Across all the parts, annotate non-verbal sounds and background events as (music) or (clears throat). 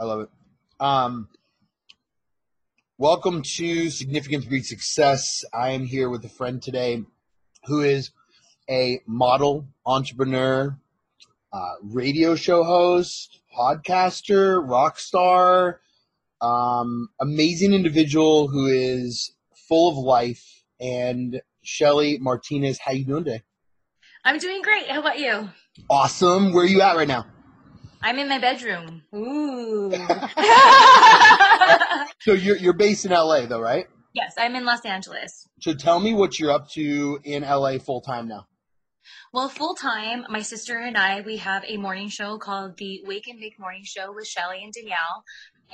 I love it. Um, welcome to Significance Breeds Success. I am here with a friend today who is a model, entrepreneur, uh, radio show host, podcaster, rock star, um, amazing individual who is full of life. And Shelly Martinez, how you doing today? I'm doing great. How about you? Awesome. Where are you at right now? I'm in my bedroom. Ooh. (laughs) so you're you're based in LA though, right? Yes, I'm in Los Angeles. So tell me what you're up to in LA full time now. Well, full time, my sister and I, we have a morning show called the Wake and Bake Morning Show with Shelly and Danielle.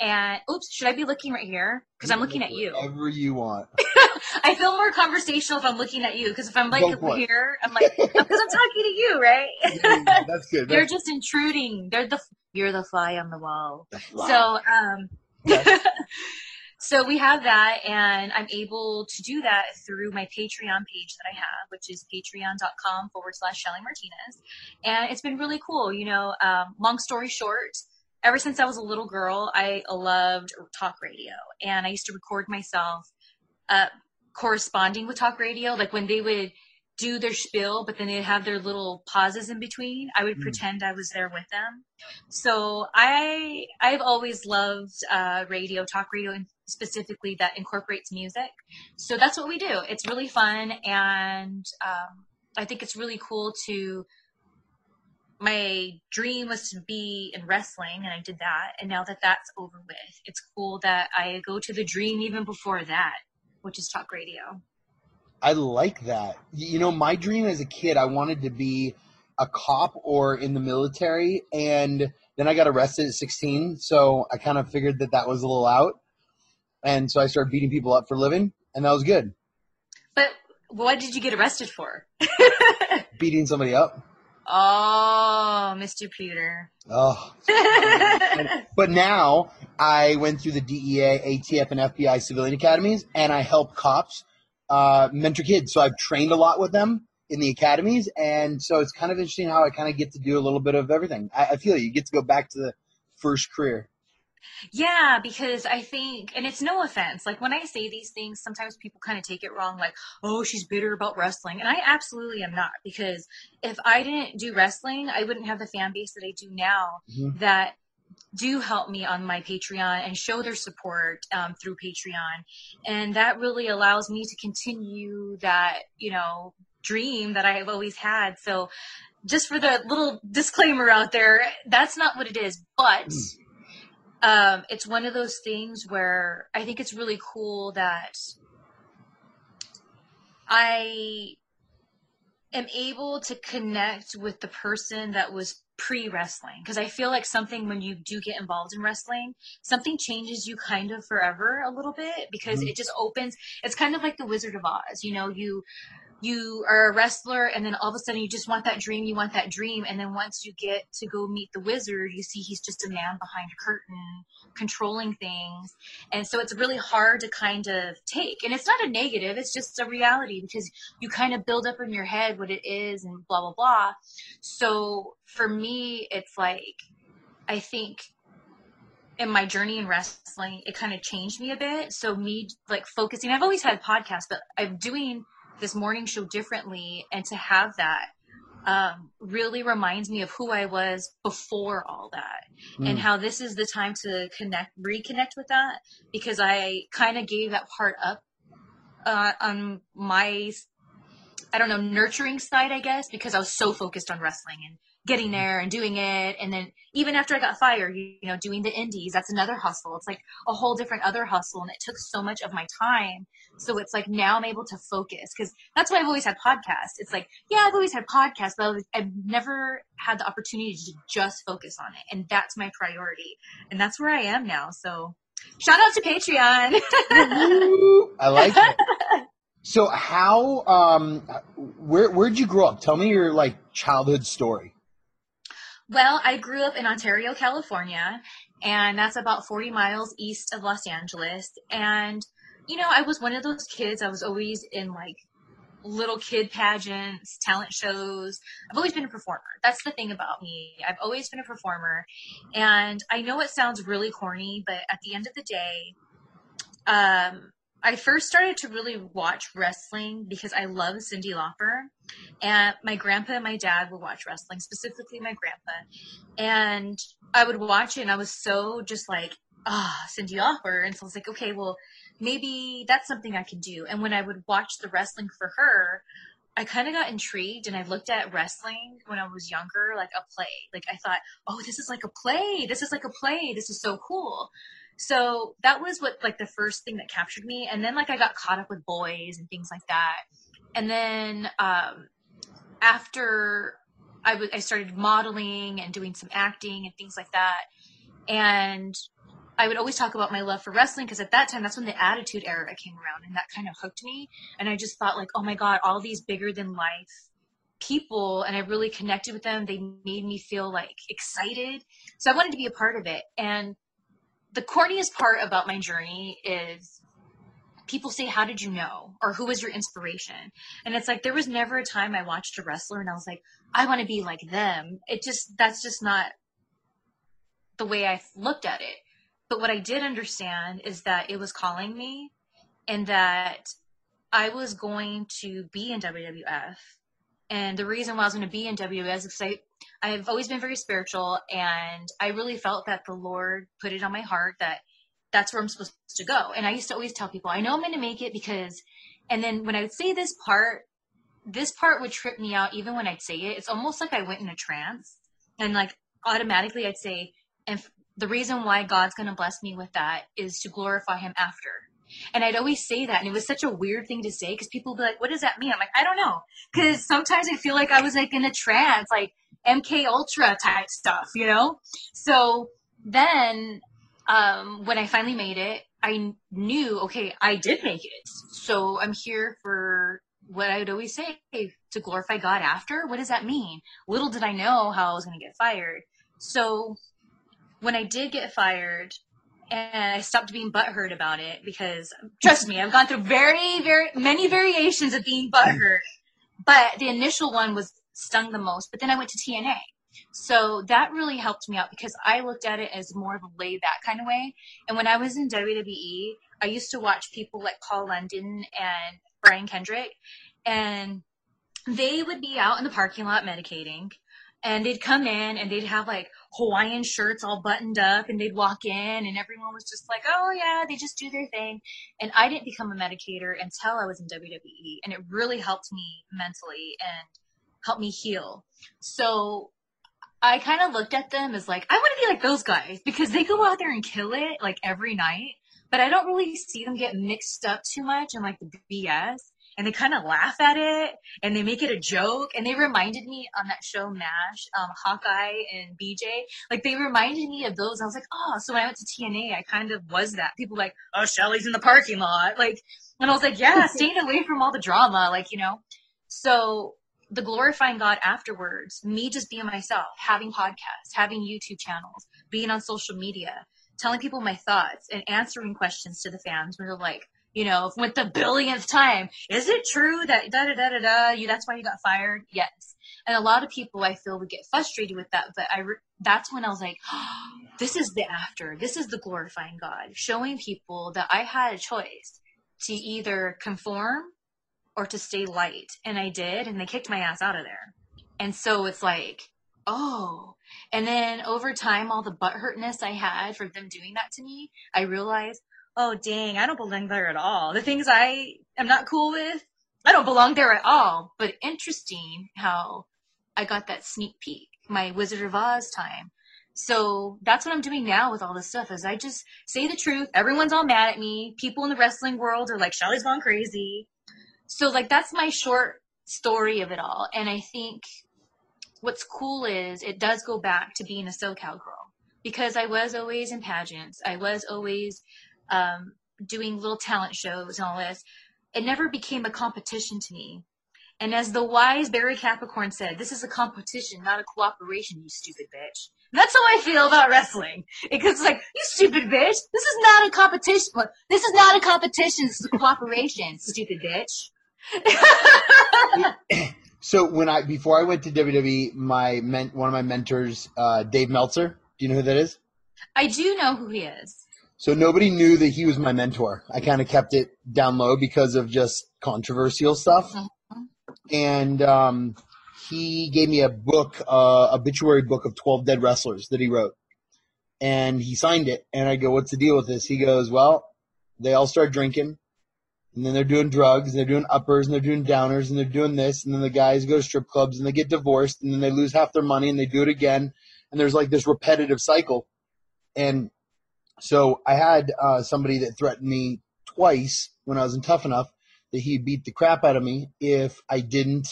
And oops, should I be looking right here? Because I'm looking at you. Whatever you want. (laughs) I feel more conversational if I'm looking at you. Because if I'm like here, I'm like (laughs) because I'm talking to you, right? (laughs) That's good. You're just intruding. They're the you're the fly on the wall. The so um. so we have that, and I'm able to do that through my Patreon page that I have, which is patreon.com forward slash Shelly Martinez, and it's been really cool. You know, um, long story short ever since I was a little girl, I loved talk radio, and I used to record myself uh, corresponding with talk radio. Like when they would do their spiel, but then they'd have their little pauses in between. I would mm. pretend I was there with them. So I I've always loved uh, radio, talk radio, and specifically that incorporates music. So that's what we do. It's really fun, and um, I think it's really cool to my dream was to be in wrestling and I did that. And now that that's over with, it's cool that I go to the dream even before that, which is talk radio. I like that. You know, my dream as a kid, I wanted to be a cop or in the military. And then I got arrested at 16. So I kind of figured that that was a little out. And so I started beating people up for living. And that was good. But what did you get arrested for? (laughs) Beating somebody up. Oh, Mr. Puder. Oh. but now I went through the DEA, ATF, and FBI civilian academies, and I help cops uh, mentor kids. So I've trained a lot with them in the academies, and so it's kind of interesting how I kind of get to do a little bit of everything. I, I feel you get to go back to the first career. Yeah, because I think, and it's no offense, like when I say these things, sometimes people kind of take it wrong, like, oh, she's bitter about wrestling. And I absolutely am not, because if I didn't do wrestling, I wouldn't have the fan base that I do now mm-hmm. that do help me on my Patreon and show their support um, through Patreon. And that really allows me to continue that, you know, dream that I have always had. So just for the little disclaimer out there, that's not what it is. But mm um, it's one of those things where I think it's really cool that I am able to connect with the person that was pre wrestling because I feel like something when you do get involved in wrestling, something changes you kind of forever a little bit because mm-hmm. it just opens. It's kind of like the Wizard of Oz. You know, you you are a wrestler and then all of a sudden you just want that dream you want that dream. And then once you get to go meet the wizard you see he's just a man behind a curtain controlling things. And so it's really hard to kind of take. And it's not a negative it's just a reality because you kind of build up in your head what it is and blah blah blah. So for me it's like i think in my journey in wrestling, it kind of changed me a bit. So me like focusing, I've always had podcasts, but I'm doing this morning show differently and to have that um, really reminds me of who I was before all that mm. and how this is the time to connect, reconnect with that because I kind of gave that part up uh, on my, I don't know, nurturing side, I guess, because I was so focused on wrestling and getting there and doing it. And then even after I got fired, you, you, know, doing the indies, that's another hustle. It's like a whole different other hustle. And it took so much of my time. So it's like now I'm able to focus because that's why I've always had podcasts. It's like, yeah, I've always had podcasts, but I've never had the opportunity to just focus on it. And that's my priority. And that's where I am now. So shout out to Patreon. I like it. (laughs) So how um where where'd you grow up? Tell me your like childhood story. Well, I grew up in Ontario, California, and that's about 40 miles east of Los Angeles. And, you know, I was one of those kids, I was always in like little kid pageants, talent shows. I've always been a performer. That's the thing about me. I've always been a performer. And I know it sounds really corny, but at the end of the day, um, I first started to really watch wrestling because I love Cyndi Lauper. And my grandpa and my dad would watch wrestling, specifically my grandpa. And I would watch it and I was so just like, ah, oh, Cyndi Lauper. And so I was like, okay, well, maybe that's something I can do. And when I would watch the wrestling for her, I kind of got intrigued and I looked at wrestling when I was younger, like a play. Like I thought, oh, this is like a play. This is like a play. This is so cool. So that was what like the first thing that captured me. And then like I got caught up with boys and things like that. And then um, after I, w- I started modeling and doing some acting and things like that. And I would always talk about my love for wrestling because at that time that's when the attitude era came around and that kind of hooked me. And I just thought like, oh my God, all these bigger than life people and I really connected with them. They made me feel like excited. So I wanted to be a part of it. And the corniest part about my journey is people say, How did you know? Or who was your inspiration? And it's like, there was never a time I watched a wrestler and I was like, I want to be like them. It just, that's just not the way I looked at it. But what I did understand is that it was calling me and that I was going to be in WWF. And the reason why I was going to be in WWF is because I I've always been very spiritual and I really felt that the Lord put it on my heart that that's where I'm supposed to go. And I used to always tell people, I know I'm going to make it because, and then when I would say this part, this part would trip me out even when I'd say it. It's almost like I went in a trance and like automatically I'd say, and the reason why God's going to bless me with that is to glorify him after. And I'd always say that. And it was such a weird thing to say because people would be like, what does that mean? I'm like, I don't know. Because sometimes I feel like I was like in a trance. Like, MK Ultra type stuff, you know? So then um, when I finally made it, I knew, okay, I did make it. So I'm here for what I would always say to glorify God after. What does that mean? Little did I know how I was going to get fired. So when I did get fired, and I stopped being butthurt about it because trust me, I've gone through very, very many variations of being butthurt. But the initial one was stung the most. But then I went to TNA. So that really helped me out because I looked at it as more of a lay back kind of way. And when I was in WWE, I used to watch people like Paul London and Brian Kendrick, and they would be out in the parking lot medicating. And they'd come in and they'd have like Hawaiian shirts all buttoned up and they'd walk in and everyone was just like, oh yeah, they just do their thing. And I didn't become a medicator until I was in WWE. And it really helped me mentally and help me heal. So I kind of looked at them as like, I want to be like those guys because they go out there and kill it like every night, but I don't really see them get mixed up too much in like the BS. And they kind of laugh at it and they make it a joke. And they reminded me on that show MASH, um, Hawkeye and BJ, like they reminded me of those. I was like, oh, so when I went to TNA, I kind of was that. People like, oh, Shelly's in the parking lot. Like, and I was like, yeah, staying away from all the drama, like, you know. So the glorifying God afterwards, me just being myself, having podcasts, having YouTube channels, being on social media, telling people my thoughts and answering questions to the fans when they're like, you know, with the billionth time, is it true that da da da da da, you, that's why you got fired? Yes. And a lot of people I feel would get frustrated with that, but I, re- that's when I was like, oh, (gasps) this is the after, this is the glorifying God, showing people that I had a choice to either conform or to stay light. And I did, and they kicked my ass out of there. And so it's like, oh. And then over time, all the butt hurtness I had for them doing that to me, I realized, oh, dang, I don't belong there at all. The things I am not cool with, I don't belong there at all. But interesting how I got that sneak peek, my Wizard of Oz time. So that's what I'm doing now with all this stuff is I just say the truth. Everyone's all mad at me. People in the wrestling world are like, Shelly's gone crazy so like that's my short story of it all. And I think what's cool is it does go back to being a SoCal girl because I was always in pageants. I was always um, doing little talent shows and all this. It never became a competition to me. And as the wise Barry Capricorn said, this is a competition, not a cooperation, you stupid bitch. That's how I feel about wrestling. Because it's like, you stupid bitch, this is not a competition. This is not a competition, this is a cooperation, stupid bitch. (laughs) so when I before I went to WWE, my men, one of my mentors, uh, Dave Meltzer. Do you know who that is? I do know who he is. So nobody knew that he was my mentor. I kind of kept it down low because of just controversial stuff. Mm-hmm. And um, he gave me a book, uh, obituary book of 12 dead wrestlers that he wrote. And he signed it. And I go, what's the deal with this? He goes, well, they all start drinking. And then they're doing drugs, and they're doing uppers, and they're doing downers, and they're doing this. And then the guys go to strip clubs, and they get divorced, and then they lose half their money, and they do it again. And there's like this repetitive cycle. And so I had uh, somebody that threatened me twice when I was in Tough Enough that he'd beat the crap out of me if I didn't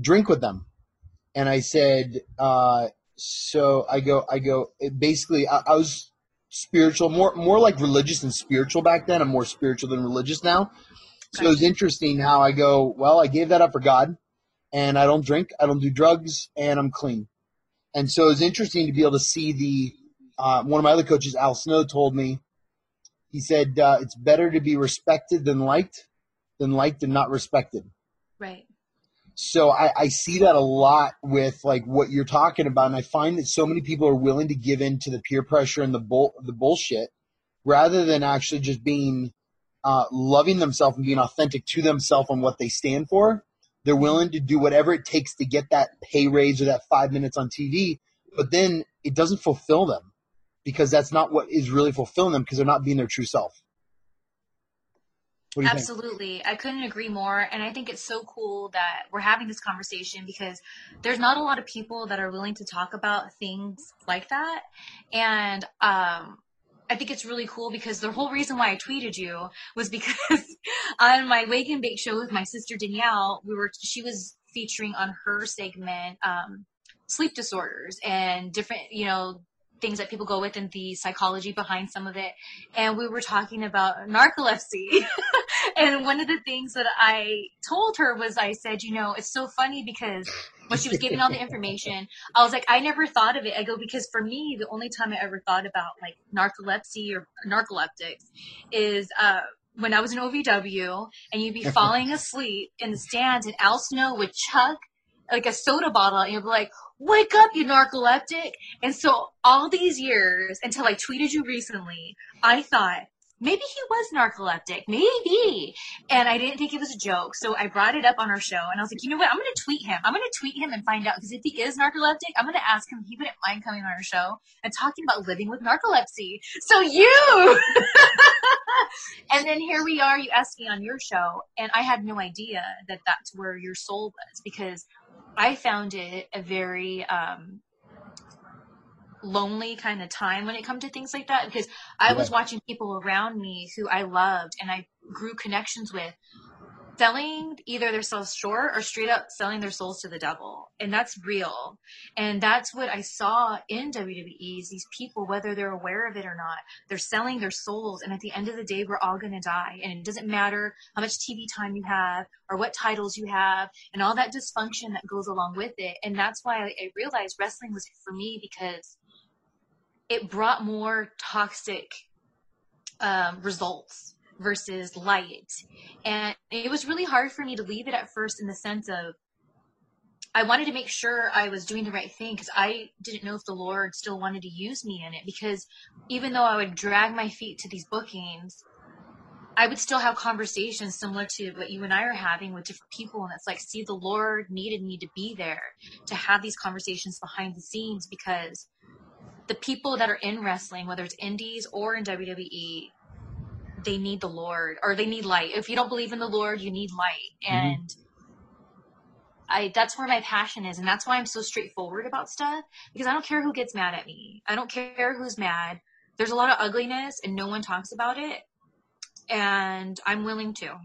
drink with them. And I said, uh, so I go, I go, basically, I, I, was spiritual, more, more like religious and spiritual back then. I'm more spiritual than religious now. So it was interesting how I go, well, I gave that up for God and I don't drink, I don't do drugs, and I'm clean. And so it was interesting to be able to see the, uh, one of my other coaches, Al Snow, told me, he said, uh, it's better to be respected than liked, than liked and not respected. Right. So I, I see that a lot with like what you're talking about, and I find that so many people are willing to give in to the peer pressure and the bull, the bullshit, rather than actually just being uh, loving themselves and being authentic to themselves and what they stand for. They're willing to do whatever it takes to get that pay raise or that five minutes on TV, but then it doesn't fulfill them because that's not what is really fulfilling them because they're not being their true self. Absolutely. Think? I couldn't agree more. And I think it's so cool that we're having this conversation because there's not a lot of people that are willing to talk about things like that. And, um, I think it's really cool because the whole reason why I tweeted you was because (laughs) on my Wake and Bake show with my sister Danielle, we were she was featuring on her segment um, sleep disorders and different, you know, things that people go with and the psychology behind some of it. And we were talking about narcolepsy. (laughs) and one of the things that I told her was I said, you know, it's so funny because when she was giving all the information, I was like, I never thought of it. I go, because for me, the only time I ever thought about like narcolepsy or narcoleptics is, uh, when I was in OVW and you'd be (laughs) falling asleep in the stands and Al Snow would chuck like a soda bottle and you'd be like, wake up, you narcoleptic. And so all these years until I tweeted you recently, I thought, maybe he was narcoleptic, maybe. And I didn't think it was a joke. So I brought it up on our show and I was like, you know what? I'm going to tweet him. I'm going to tweet him and find out because if he is narcoleptic, I'm going to ask him if he wouldn't mind coming on our show and talking about living with narcolepsy. So you! (laughs) and then here we are. You asked me on your show and I had no idea that that's where your soul was because I found it a very um, lonely kind of time when it comes to things like that because I was watching people around me who I loved and I grew connections with selling either their souls short or straight up selling their souls to the devil. And that's real. And that's what I saw in WWE is these people, whether they're aware of it or not, they're selling their souls. And at the end of the day, we're all going to die. And it doesn't matter how much TV time you have or what titles you have and all that dysfunction that goes along with it. And that's why I realized wrestling was for me because it brought more toxic um, results versus light. And it was really hard for me to leave it at first in the sense of I wanted to make sure I was doing the right thing because I didn't know if the Lord still wanted to use me in it. Because even though I would drag my feet to these bookings, I would still have conversations similar to what you and I are having with different people. And it's like, see, the Lord needed me to be there to have these conversations behind the scenes because the people that are in wrestling, whether it's indies or in WWE, they need the Lord or they need light. If you don't believe in the Lord, you need light. Mm-hmm. And mm-hmm. I that's where my passion is and that's why I'm so straightforward about stuff because I don't care who gets mad at me. I don't care who's mad. There's a lot of ugliness and no one talks about it. And I'm willing to.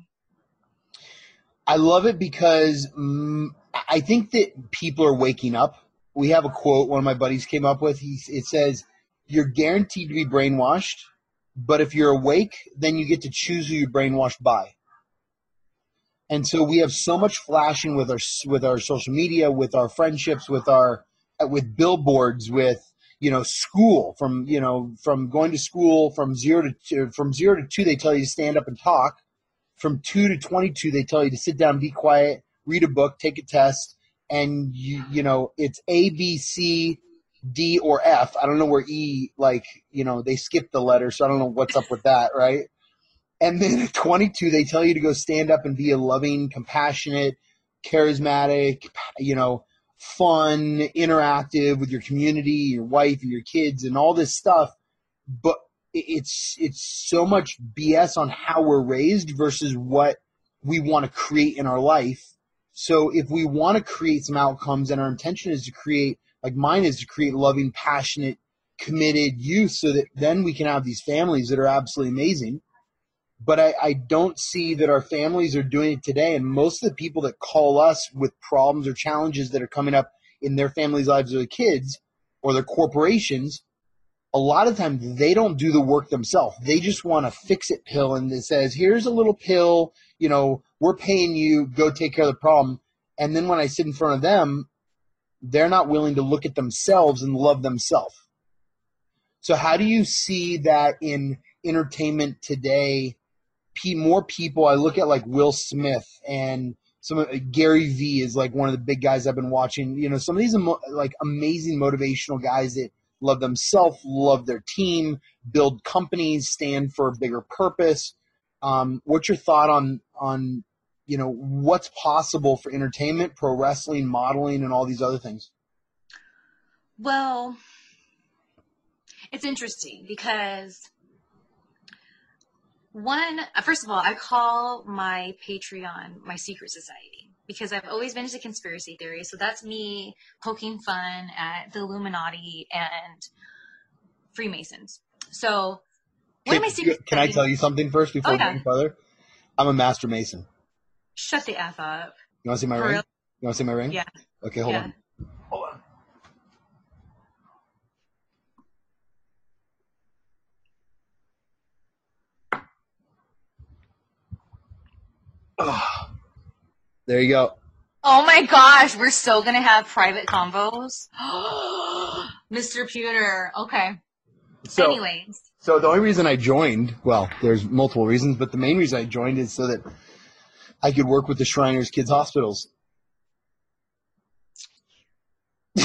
I love it because mm, I think that people are waking up. We have a quote one of my buddies came up with. He it says, "You're guaranteed to be brainwashed, but if you're awake, then you get to choose who you're brainwashed by. And so we have so much flashing with our with our social media, with our friendships, with our uh, with billboards, with you know school from you know from going to school from zero to two, uh, from zero to two they tell you to stand up and talk from 2 to 22 they tell you to sit down be quiet read a book take a test and you you know it's a b c d or f. I don't know where e like you know they skip the letter so i don't know what's up with that right? And then at 22 they tell you to go stand up and be a loving compassionate charismatic you know fun interactive with your community your wife and your kids and all this stuff. But it's it's so much BS on how we're raised versus what we want to create in our life. So if we want to create some outcomes and our intention is to create like mine is to create loving, passionate, committed youth so that then we can have these families that are absolutely amazing. But I, I don't see that our families are doing it today. And most of the people that call us with problems or challenges that are coming up in their families' lives or their kids or their corporations a lot of times they don't do the work themselves. They just want a fix it pill and it says, here's a little pill, you know, we're paying you, go take care of the problem. And then when I sit in front of them, they're not willing to look at themselves and love themselves. So how do you see that in entertainment today? More people, I look at like Will Smith and some Gary Vee is like one of the big guys I've been watching. You know, some of these like amazing motivational guys that love themselves, love their team, build companies, stand for a bigger purpose. Um, what's your thought on on you know what's possible for entertainment, pro wrestling, modeling, and all these other things? Well, it's interesting because one, first of all, I call my Patreon my secret society because I've always been into conspiracy theories. So that's me poking fun at the Illuminati and Freemasons. So one can, of my secret Can I tell you something first before oh, going further? I'm a master mason. Shut the F up. You want to see my For ring? Real? You want to see my ring? Yeah. Okay, hold yeah. on. Hold on. Oh. There you go. Oh my gosh, we're still gonna have private convos. (gasps) Mr. Puder. Okay. So, Anyways. So the only reason I joined, well, there's multiple reasons, but the main reason I joined is so that I could work with the Shriners Kids Hospitals. (laughs)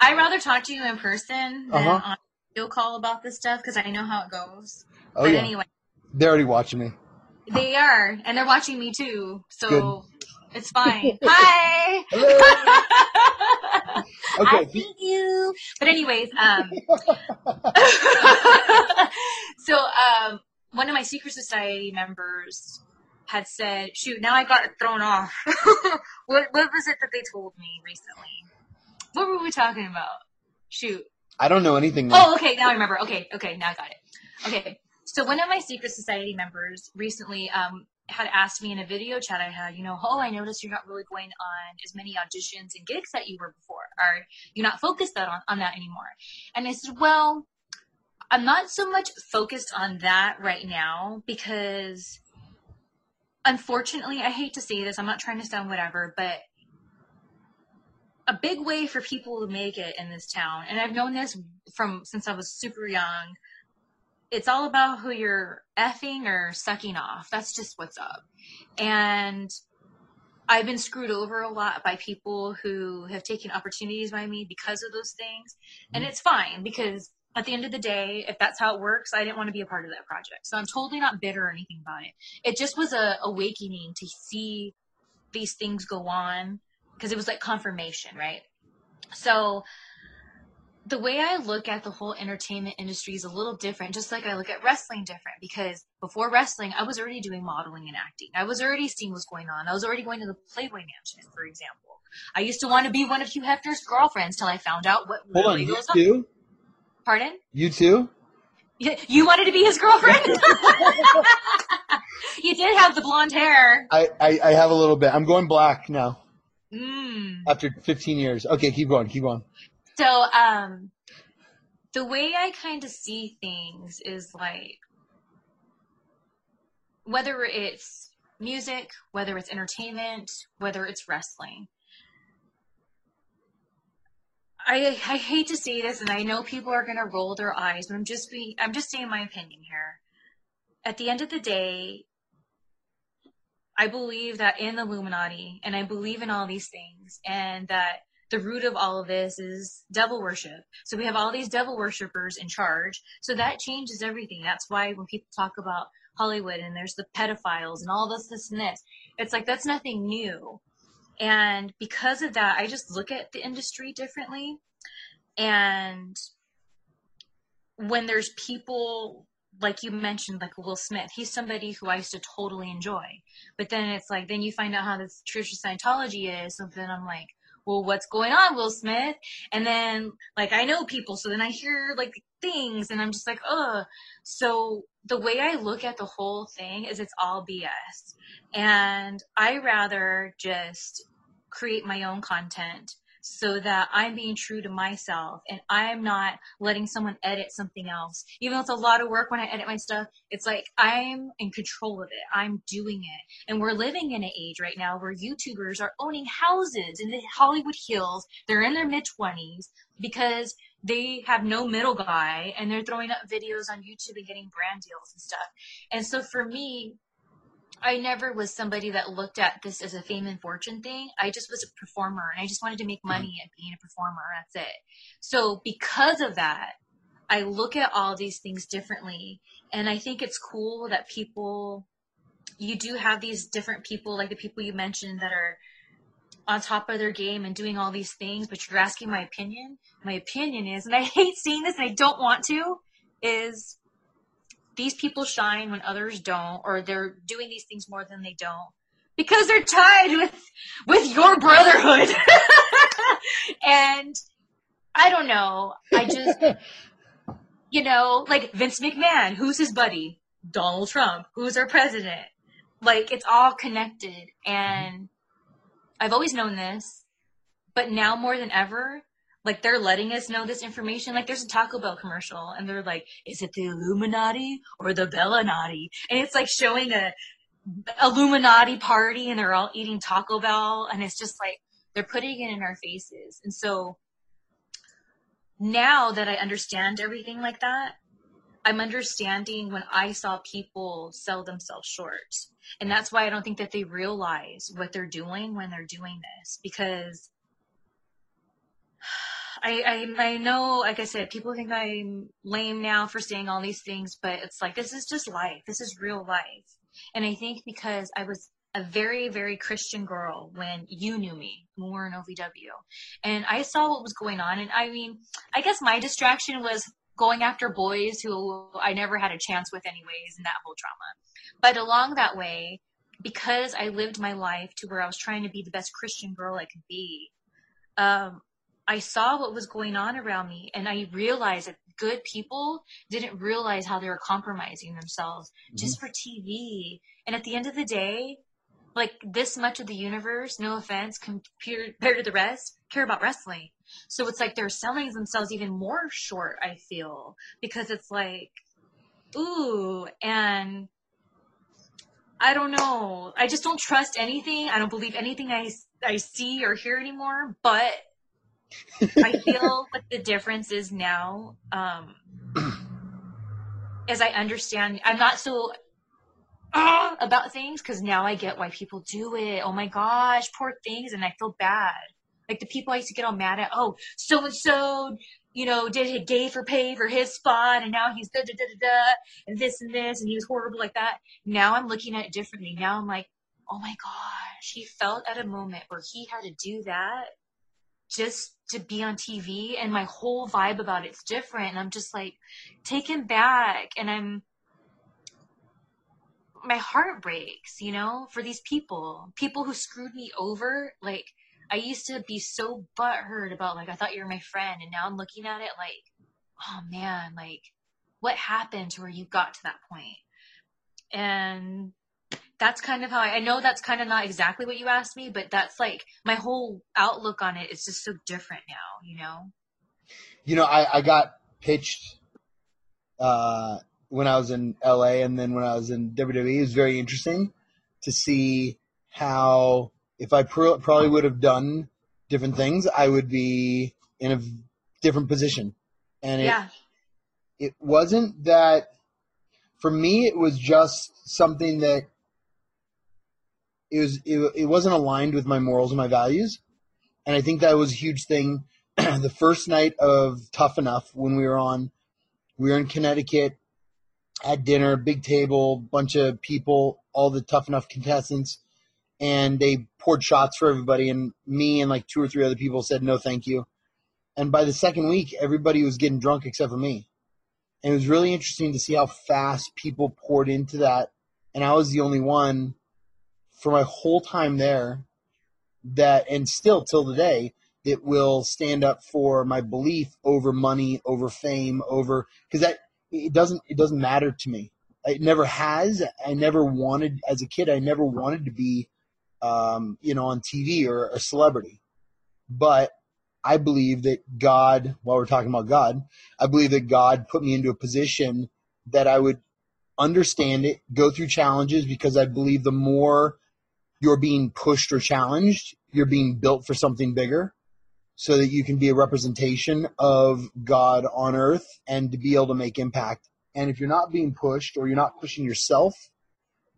I'd rather talk to you in person than uh-huh. on video call about this stuff because I know how it goes. Oh, but yeah. anyway. They're already watching me. They are, and they're watching me too. So Good. it's fine. (laughs) Hi. (laughs) okay. I see you. But anyways, um, so um, one of my secret society members had said, "Shoot, now I got thrown off." (laughs) what what was it that they told me recently? What were we talking about? Shoot. I don't know anything. Oh, okay. Now I remember. Okay, okay. Now I got it. Okay. So one of my secret society members recently um, had asked me in a video chat I had, you know, oh, I noticed you're not really going on as many auditions and gigs that you were before. Are you not focused that on, on that anymore? And I said, well, I'm not so much focused on that right now because unfortunately, I hate to say this, I'm not trying to sound whatever, but a big way for people to make it in this town, and I've known this from since I was super young, it's all about who you're effing or sucking off. That's just what's up. And I've been screwed over a lot by people who have taken opportunities by me because of those things. And mm-hmm. it's fine because at the end of the day, if that's how it works, I didn't want to be a part of that project. So I'm totally not bitter or anything about it. It just was a awakening to see these things go on because it was like confirmation, right? So the way I look at the whole entertainment industry is a little different, just like I look at wrestling different. Because before wrestling, I was already doing modeling and acting. I was already seeing what's going on. I was already going to the Playboy Mansion, for example. I used to want to be one of Hugh Hefner's girlfriends till I found out what Hold really on, you goes too? on. Pardon? You too? You wanted to be his girlfriend? (laughs) you did have the blonde hair. I, I, I, have a little bit. I'm going black now. Mm. After 15 years. Okay, keep going, keep going. So, um, the way I kind of see things is like whether it's music, whether it's entertainment, whether it's wrestling. I I hate to say this, and I know people are gonna roll their eyes, but I'm just being I'm just saying my opinion here. At the end of the day, I believe that in the Illuminati and I believe in all these things and that the root of all of this is devil worship. So we have all these devil worshippers in charge. So that changes everything. That's why when people talk about Hollywood and there's the pedophiles and all this, this, and this, it's like that's nothing new. And because of that, I just look at the industry differently. And when there's people like you mentioned, like Will Smith, he's somebody who I used to totally enjoy. But then it's like, then you find out how Church of Scientology is. So then I'm like, well, what's going on, Will Smith? And then, like, I know people. So then I hear, like, things and I'm just like, ugh. So the way I look at the whole thing is it's all BS. And I rather just create my own content so that I'm being true to myself and I'm not letting someone edit something else. Even though it's a lot of work when I edit my stuff, it's like I'm in control of it. I'm doing it. And we're living in an age right now where YouTubers are owning houses in the Hollywood Hills. They're in their mid 20s because they have no middle guy and they're throwing up videos on YouTube and getting brand deals and stuff. And so for me, I never was somebody that looked at this as a fame and fortune thing. I just was a performer and I just wanted to make mm-hmm. money at being a performer. That's it. So because of that, I look at all these things differently. And I think it's cool that people, you do have these different people, like the people you mentioned that are on top of their game and doing all these things, but you're asking my opinion. My opinion is, and I hate seeing this and I don't want to, is these people shine when others don't, or they're doing these things more than they don't because they're tied with with your brotherhood. (laughs) and I don't know. I just (laughs) you know, like Vince McMahon, who's his buddy? Donald Trump, who's our president? Like it's all connected and I've always known this, but now more than ever, like they're letting us know this information. Like there's a Taco Bell commercial and they're like, is it the Illuminati or the Bellinati? And it's like showing a Illuminati party and they're all eating Taco Bell and it's just like they're putting it in our faces. And so now that I understand everything like that, I'm understanding when I saw people sell themselves short. And that's why I don't think that they realize what they're doing when they're doing this because I, I I know, like I said, people think I'm lame now for saying all these things, but it's like this is just life. This is real life. And I think because I was a very, very Christian girl when you knew me, when we were in OVW. And I saw what was going on. And I mean, I guess my distraction was going after boys who I never had a chance with anyways and that whole trauma. But along that way, because I lived my life to where I was trying to be the best Christian girl I could be, um, I saw what was going on around me and I realized that good people didn't realize how they were compromising themselves mm-hmm. just for TV. And at the end of the day, like this much of the universe, no offense, compared to the rest, care about wrestling. So it's like they're selling themselves even more short, I feel, because it's like, ooh, and I don't know. I just don't trust anything. I don't believe anything I, I see or hear anymore, but I feel what the difference is now. Um, as I understand, I'm not so uh, about things because now I get why people do it. Oh my gosh, poor things, and I feel bad. Like the people I used to get all mad at. Oh, so and so, you know, did a gay for pay for his spot, and now he's da da da da da, and this and this, and he was horrible like that. Now I'm looking at it differently. Now I'm like, oh my gosh, he felt at a moment where he had to do that just to be on TV and my whole vibe about it's different. And I'm just like taken back and I'm, my heart breaks, you know, for these people, people who screwed me over. Like I used to be so butthurt about like, I thought you were my friend. And now I'm looking at it like, oh man, like what happened to where you got to that point? And that's kind of how I, I know that's kind of not exactly what you asked me, but that's like my whole outlook on it is just so different now, you know? You know, I, I got pitched uh, when I was in LA and then when I was in WWE. It was very interesting to see how, if I pr- probably would have done different things, I would be in a different position. And it, yeah. it wasn't that, for me, it was just something that it was it, it wasn't aligned with my morals and my values, and I think that was a huge thing. (clears throat) the first night of Tough Enough when we were on, we were in Connecticut at dinner, big table, bunch of people, all the Tough Enough contestants, and they poured shots for everybody, and me and like two or three other people said no, thank you. And by the second week, everybody was getting drunk except for me. And it was really interesting to see how fast people poured into that. And I was the only one for my whole time there that, and still till today, it will stand up for my belief over money, over fame, over, because that, it doesn't, it doesn't matter to me. It never has. I never wanted, as a kid, I never wanted to be, um, you know, on TV or a celebrity. But I believe that God, while we're talking about God, I believe that God put me into a position that I would understand it, go through challenges because I believe the more you're being pushed or challenged, you're being built for something bigger so that you can be a representation of God on earth and to be able to make impact. And if you're not being pushed or you're not pushing yourself,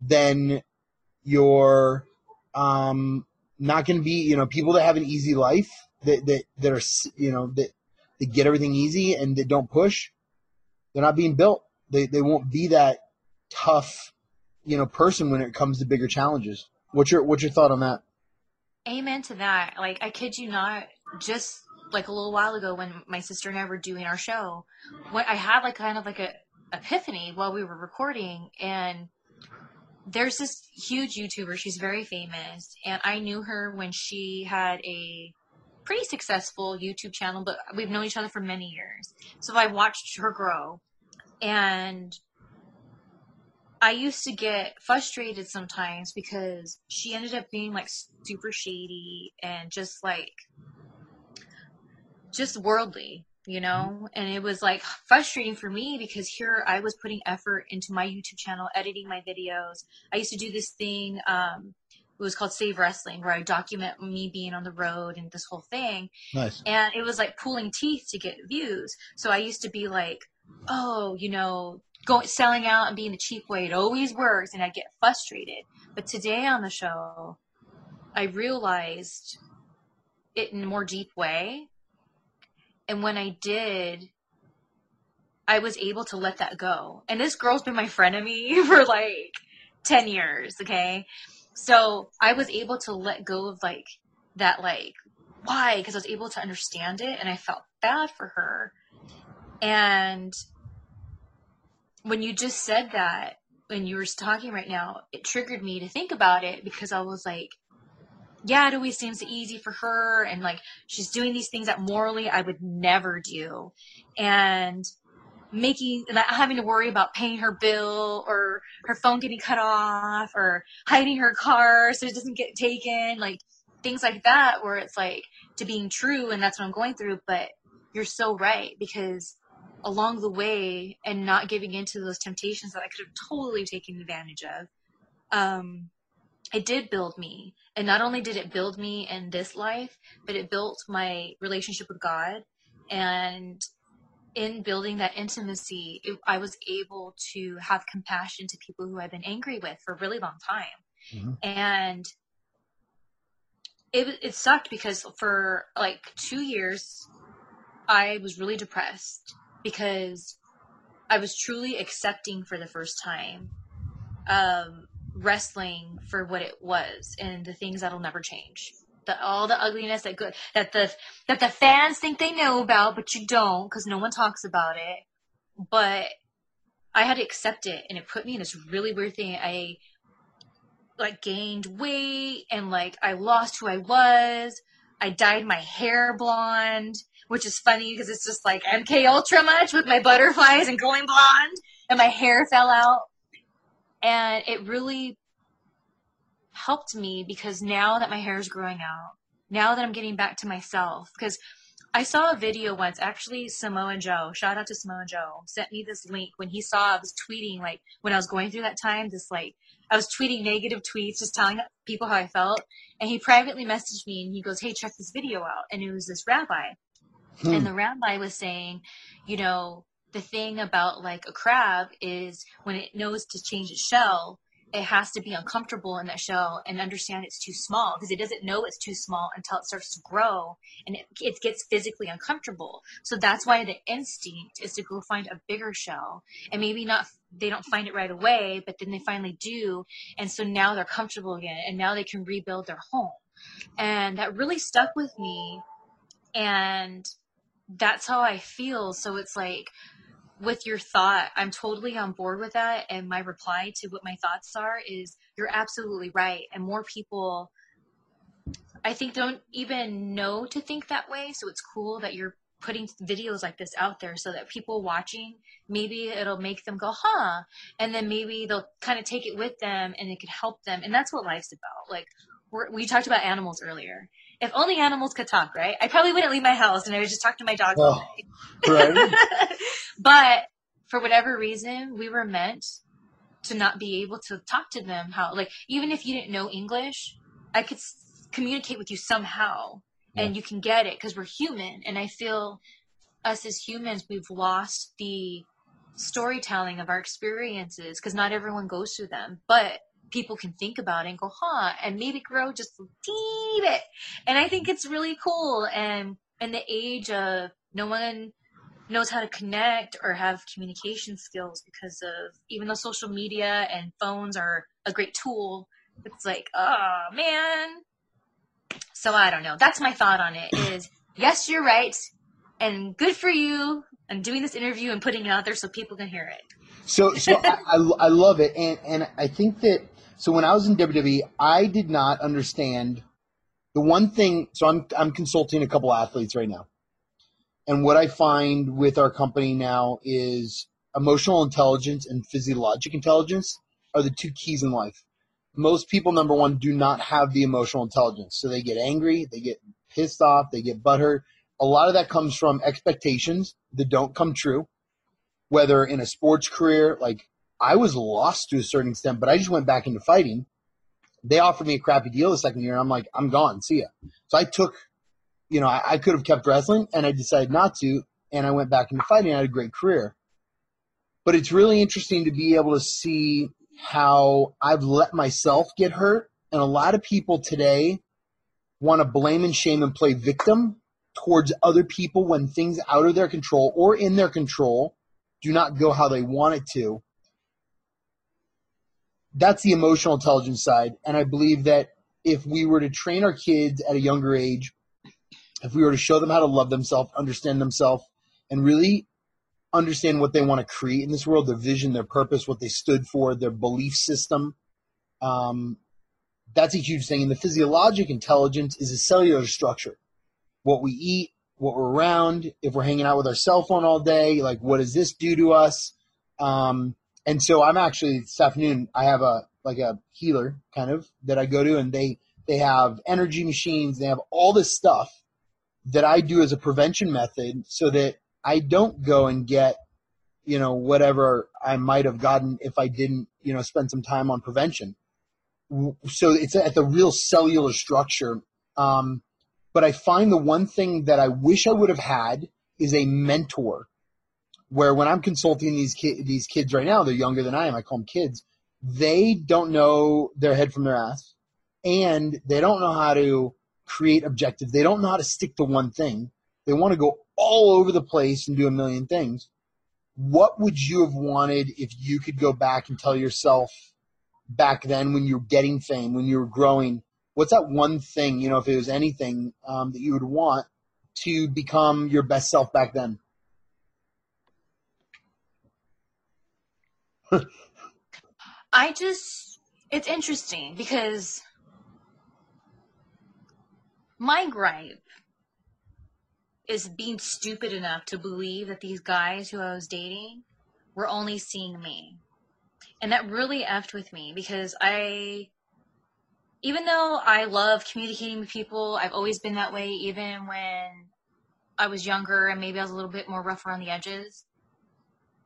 then you're um, not going to be, you know, people that have an easy life that, that, that are, you know, that, that get everything easy and that don't push, they're not being built. They, they won't be that tough, you know, person when it comes to bigger challenges. What's your, what's your thought on that? Amen to that. Like, I kid you not, just like a little while ago when my sister and I were doing our show, what I had like kind of like a epiphany while we were recording and there's this huge YouTuber. She's very famous, and I knew her when she had a pretty successful YouTube channel, but we've known each other for many years. So I watched her grow. And I used to get frustrated sometimes because she ended up being like super shady and just like just worldly, you know? And it was like frustrating for me because here I was putting effort into my YouTube channel, editing my videos. I used to do this thing um it was called Save Wrestling, where I document me being on the road and this whole thing. Nice. And it was like pulling teeth to get views. So I used to be like, oh, you know, going selling out and being the cheap way. It always works, and I get frustrated. But today on the show, I realized it in a more deep way. And when I did, I was able to let that go. And this girl's been my friend of me (laughs) for like 10 years, okay? So I was able to let go of like that, like, why? Because I was able to understand it and I felt bad for her. And when you just said that, when you were talking right now, it triggered me to think about it because I was like, yeah, it always seems easy for her. And like, she's doing these things that morally I would never do. And making not having to worry about paying her bill or her phone getting cut off or hiding her car so it doesn't get taken like things like that where it's like to being true and that's what i'm going through but you're so right because along the way and not giving into those temptations that i could have totally taken advantage of um it did build me and not only did it build me in this life but it built my relationship with god and in building that intimacy, it, I was able to have compassion to people who I've been angry with for a really long time. Mm-hmm. And it, it sucked because for like two years, I was really depressed because I was truly accepting for the first time um, wrestling for what it was and the things that'll never change the all the ugliness that good that the that the fans think they know about, but you don't because no one talks about it. But I had to accept it, and it put me in this really weird thing. I like gained weight, and like I lost who I was. I dyed my hair blonde, which is funny because it's just like MK Ultra much with my butterflies and going blonde, and my hair fell out. And it really helped me because now that my hair is growing out, now that I'm getting back to myself, because I saw a video once, actually, Samoa Joe, shout out to Samoa Joe, sent me this link when he saw I was tweeting, like, when I was going through that time, this, like, I was tweeting negative tweets, just telling people how I felt. And he privately messaged me and he goes, Hey, check this video out. And it was this rabbi. Hmm. And the rabbi was saying, you know, the thing about like a crab is when it knows to change its shell, it has to be uncomfortable in that shell and understand it's too small because it doesn't know it's too small until it starts to grow and it, it gets physically uncomfortable. So that's why the instinct is to go find a bigger shell and maybe not, they don't find it right away, but then they finally do. And so now they're comfortable again and now they can rebuild their home. And that really stuck with me. And that's how I feel. So it's like, with your thought, I'm totally on board with that. And my reply to what my thoughts are is you're absolutely right. And more people, I think, don't even know to think that way. So it's cool that you're putting videos like this out there so that people watching, maybe it'll make them go, huh? And then maybe they'll kind of take it with them and it could help them. And that's what life's about. Like, we talked about animals earlier. If only animals could talk, right? I probably wouldn't leave my house and I would just talk to my dog all oh, day. Right. (laughs) but for whatever reason, we were meant to not be able to talk to them. How, like, even if you didn't know English, I could s- communicate with you somehow yeah. and you can get it because we're human. And I feel us as humans, we've lost the storytelling of our experiences because not everyone goes through them. But people can think about and go, huh, and maybe grow just a teeny bit. And I think it's really cool. And in the age of no one knows how to connect or have communication skills because of even though social media and phones are a great tool, it's like, oh man. So I don't know. That's my thought on it is yes, you're right. And good for you. I'm doing this interview and putting it out there so people can hear it. So, so I, I, I love it. And, and I think that so when I was in WWE, I did not understand the one thing. So I'm I'm consulting a couple athletes right now, and what I find with our company now is emotional intelligence and physiologic intelligence are the two keys in life. Most people, number one, do not have the emotional intelligence, so they get angry, they get pissed off, they get butthurt. A lot of that comes from expectations that don't come true, whether in a sports career, like I was lost to a certain extent, but I just went back into fighting. They offered me a crappy deal the second year. I'm like, I'm gone. See ya. So I took, you know, I, I could have kept wrestling and I decided not to. And I went back into fighting. I had a great career. But it's really interesting to be able to see how I've let myself get hurt. And a lot of people today want to blame and shame and play victim towards other people when things out of their control or in their control do not go how they want it to that's the emotional intelligence side. And I believe that if we were to train our kids at a younger age, if we were to show them how to love themselves, understand themselves, and really understand what they want to create in this world, their vision, their purpose, what they stood for, their belief system, um, that's a huge thing. And the physiologic intelligence is a cellular structure. What we eat, what we're around, if we're hanging out with our cell phone all day, like what does this do to us? Um, and so I'm actually this afternoon I have a like a healer kind of that I go to and they they have energy machines, they have all this stuff that I do as a prevention method so that I don't go and get you know whatever I might have gotten if I didn't you know spend some time on prevention. So it's at the real cellular structure. Um, but I find the one thing that I wish I would have had is a mentor where when I'm consulting these ki- these kids right now, they're younger than I am. I call them kids. They don't know their head from their ass, and they don't know how to create objectives. They don't know how to stick to one thing. They want to go all over the place and do a million things. What would you have wanted if you could go back and tell yourself back then when you were getting fame, when you were growing? What's that one thing, you know, if it was anything um, that you would want to become your best self back then? I just, it's interesting because my gripe is being stupid enough to believe that these guys who I was dating were only seeing me. And that really effed with me because I, even though I love communicating with people, I've always been that way, even when I was younger and maybe I was a little bit more rough around the edges.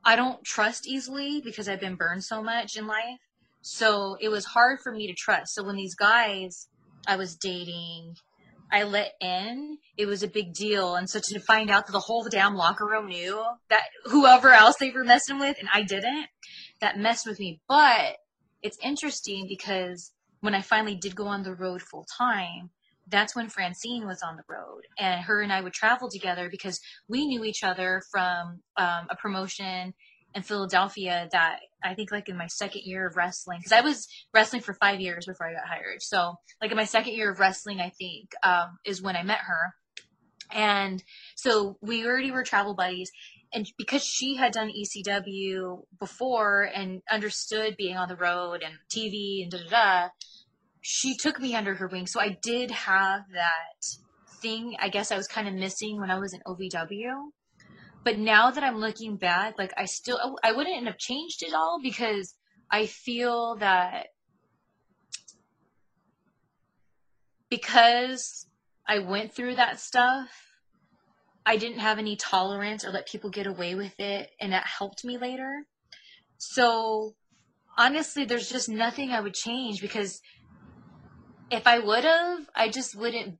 I don't trust easily because I've been burned so much in life. So it was hard for me to trust. So when these guys I was dating, I let in, it was a big deal. And so to find out that the whole damn locker room knew that whoever else they were messing with and I didn't, that messed with me. But it's interesting because when I finally did go on the road full time, that's when Francine was on the road, and her and I would travel together because we knew each other from um, a promotion in Philadelphia that I think like in my second year of wrestling because I was wrestling for five years before I got hired. So like in my second year of wrestling, I think um, is when I met her, and so we already were travel buddies. And because she had done ECW before and understood being on the road and TV and da da da, she took me under her wing. So I did have that thing, I guess I was kind of missing when I was in OVW. But now that I'm looking back, like I still, oh, I wouldn't have changed it all because I feel that because I went through that stuff, I didn't have any tolerance or let people get away with it, and that helped me later. So honestly, there's just nothing I would change because if I would have, I just wouldn't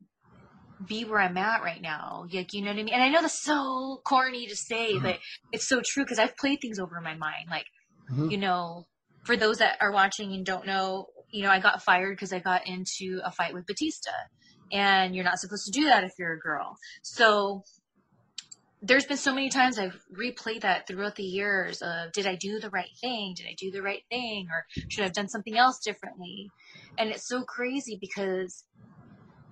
be where I'm at right now. Like, you know what I mean? And I know that's so corny to say, mm-hmm. but it's so true because I've played things over in my mind. Like, mm-hmm. you know, for those that are watching and don't know, you know, I got fired because I got into a fight with Batista. And you're not supposed to do that if you're a girl. So there's been so many times I've replayed that throughout the years of did I do the right thing? Did I do the right thing? Or should I have done something else differently? And it's so crazy because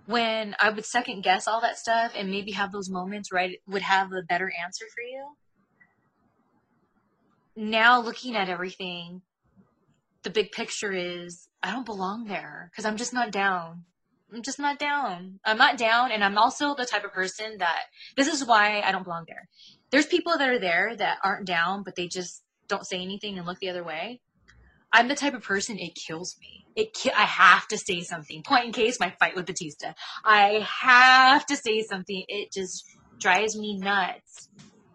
when I would second guess all that stuff and maybe have those moments where I would have a better answer for you. Now looking at everything, the big picture is I don't belong there because I'm just not down. I'm just not down. I'm not down. And I'm also the type of person that this is why I don't belong there. There's people that are there that aren't down, but they just don't say anything and look the other way. I'm the type of person it kills me. It ki- I have to say something. Point in case my fight with Batista. I have to say something. It just drives me nuts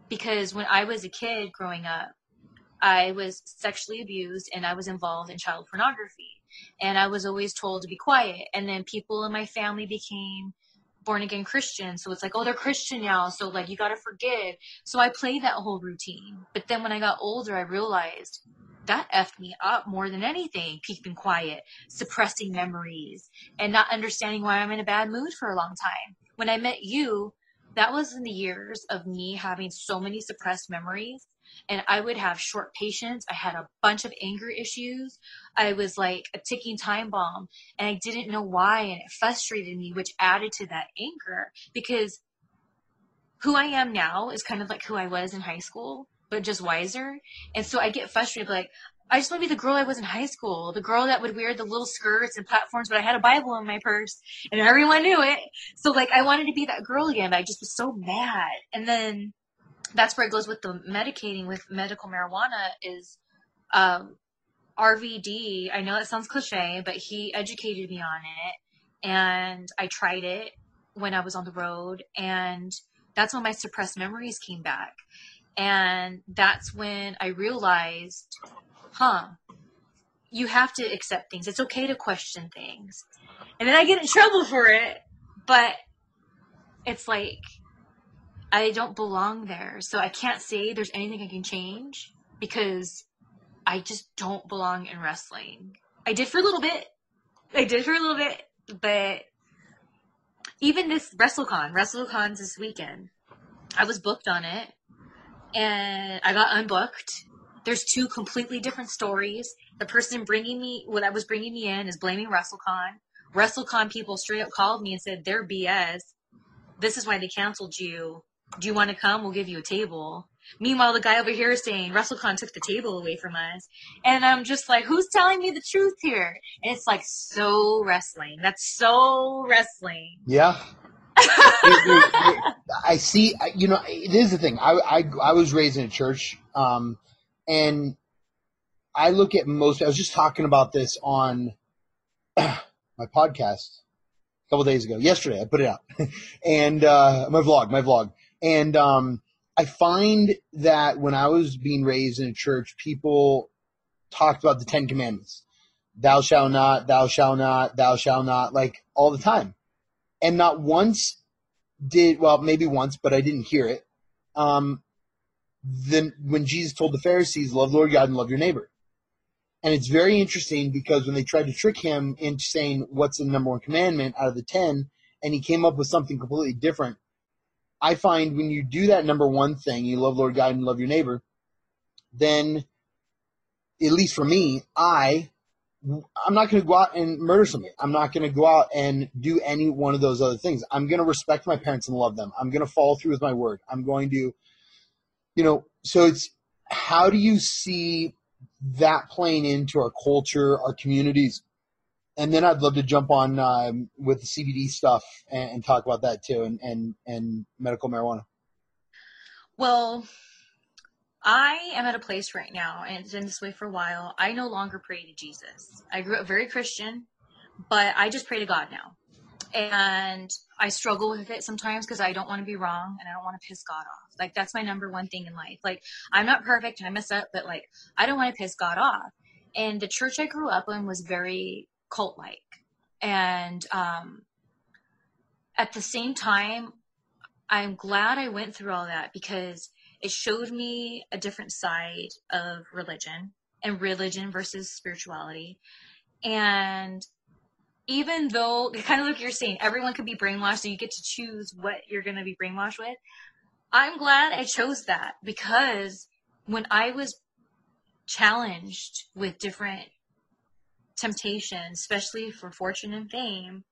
because when I was a kid growing up, I was sexually abused and I was involved in child pornography. And I was always told to be quiet. And then people in my family became born again Christian. So it's like, oh, they're Christian now. So like, you got to forgive. So I played that whole routine. But then when I got older, I realized that effed me up more than anything. Keeping quiet, suppressing memories, and not understanding why I'm in a bad mood for a long time. When I met you, that was in the years of me having so many suppressed memories. And I would have short patience. I had a bunch of anger issues. I was like a ticking time bomb and I didn't know why. And it frustrated me, which added to that anger because who I am now is kind of like who I was in high school but just wiser. And so I get frustrated, like, I just want to be the girl I was in high school, the girl that would wear the little skirts and platforms, but I had a Bible in my purse and everyone knew it. So like I wanted to be that girl again, but I just was so mad. And then that's where it goes with the medicating with medical marijuana is um, RVD. I know that sounds cliche, but he educated me on it and I tried it when I was on the road and that's when my suppressed memories came back. And that's when I realized, huh, you have to accept things. It's okay to question things. And then I get in trouble for it, but it's like I don't belong there. So I can't say there's anything I can change because I just don't belong in wrestling. I did for a little bit. I did for a little bit, but even this WrestleCon, WrestleCon's this weekend. I was booked on it and I got unbooked. There's two completely different stories. The person bringing me, what I was bringing me in, is blaming WrestleCon. WrestleCon people straight up called me and said they're BS. This is why they canceled you. Do you want to come? We'll give you a table. Meanwhile, the guy over here is saying WrestleCon took the table away from us. And I'm just like, who's telling me the truth here? And it's like, so wrestling. That's so wrestling. Yeah. (laughs) it, it, I see, you know, it is the thing. I, I, I was raised in a church, um, and I look at most. I was just talking about this on (clears throat) my podcast a couple days ago. Yesterday, I put it out, (laughs) and uh, my vlog, my vlog, and um, I find that when I was being raised in a church, people talked about the Ten Commandments: "Thou shalt not," "Thou shalt not," "Thou shalt not," like all the time. And not once did well maybe once but i didn't hear it. Um then when jesus told the pharisees love lord god and love your neighbor. And it's very interesting because when they tried to trick him into saying what's the number one commandment out of the 10, and he came up with something completely different. I find when you do that number one thing, you love Lord God and love your neighbor, then, at least for me, I, I'm not going to go out and murder somebody. I'm not going to go out and do any one of those other things. I'm going to respect my parents and love them. I'm going to follow through with my word. I'm going to, you know, so it's how do you see that playing into our culture, our communities? And then I'd love to jump on um, with the CBD stuff and, and, talk about that too, and, and and medical marijuana. Well, I am at a place right now, and it's been this way for a while. I no longer pray to Jesus. I grew up very Christian, but I just pray to God now. And I struggle with it sometimes because I don't want to be wrong and I don't want to piss God off. Like that's my number one thing in life. Like I'm not perfect and I mess up, but like I don't want to piss God off. And the church I grew up in was very cult like. And um, at the same time, I'm glad I went through all that because it showed me a different side of religion and religion versus spirituality. And even though kind of like you're saying, everyone could be brainwashed, so you get to choose what you're going to be brainwashed with. I'm glad I chose that because when I was challenged with different temptations, especially for fortune and fame,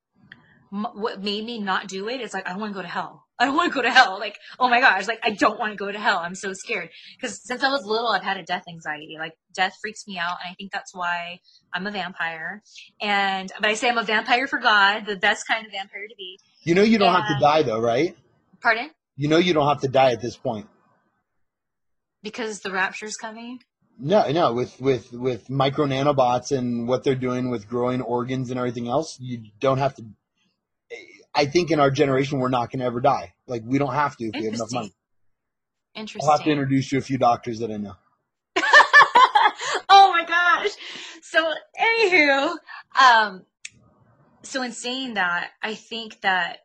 what made me not do it is like I don't want to go to hell. I don't want to go to hell. Like oh my gosh, like I don't want to go to hell. I'm so scared because since I was little, I've had a death anxiety. Like death freaks me out, and I think that's why I'm a vampire. And but I say I'm a vampire for God, the best kind of vampire to be. You know, you don't and, have to die though, right? Pardon? You know, you don't have to die at this point because the rapture's coming. No, no, with with with micro nanobots and what they're doing with growing organs and everything else, you don't have to I think in our generation we're not going to ever die. Like we don't have to if we have enough money. Interesting. I'll have to introduce you to a few doctors that I know. (laughs) oh my gosh. So anywho, um, so in saying that, I think that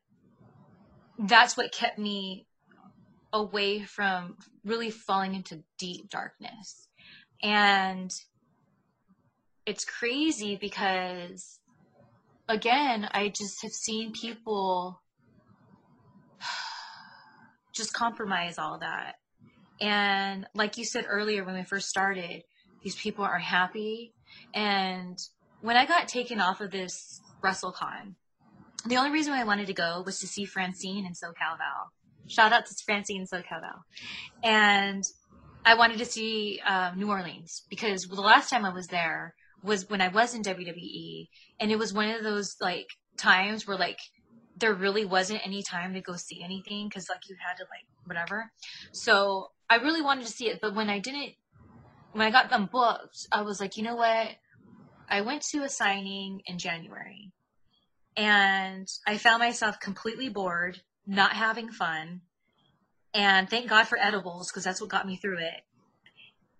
that's what kept me away from really falling into deep darkness. And it's crazy because again, I just have seen people (sighs) just compromise all that. And like you said earlier when we first started, these people are happy. And when I got taken off of this WrestleCon, the only reason I wanted to go was to see Francine and SoCal Val. Shout out to Francine SoCal Val. And I wanted to see uh, New Orleans because the last time I was there, was when I was in WWE, and it was one of those like times where like there really wasn't any time to go see anything because like you had to like whatever. So I really wanted to see it, but when I didn't, when I got them booked, I was like, you know what? I went to a signing in January, and I found myself completely bored, not having fun, and thank God for edibles because that's what got me through it.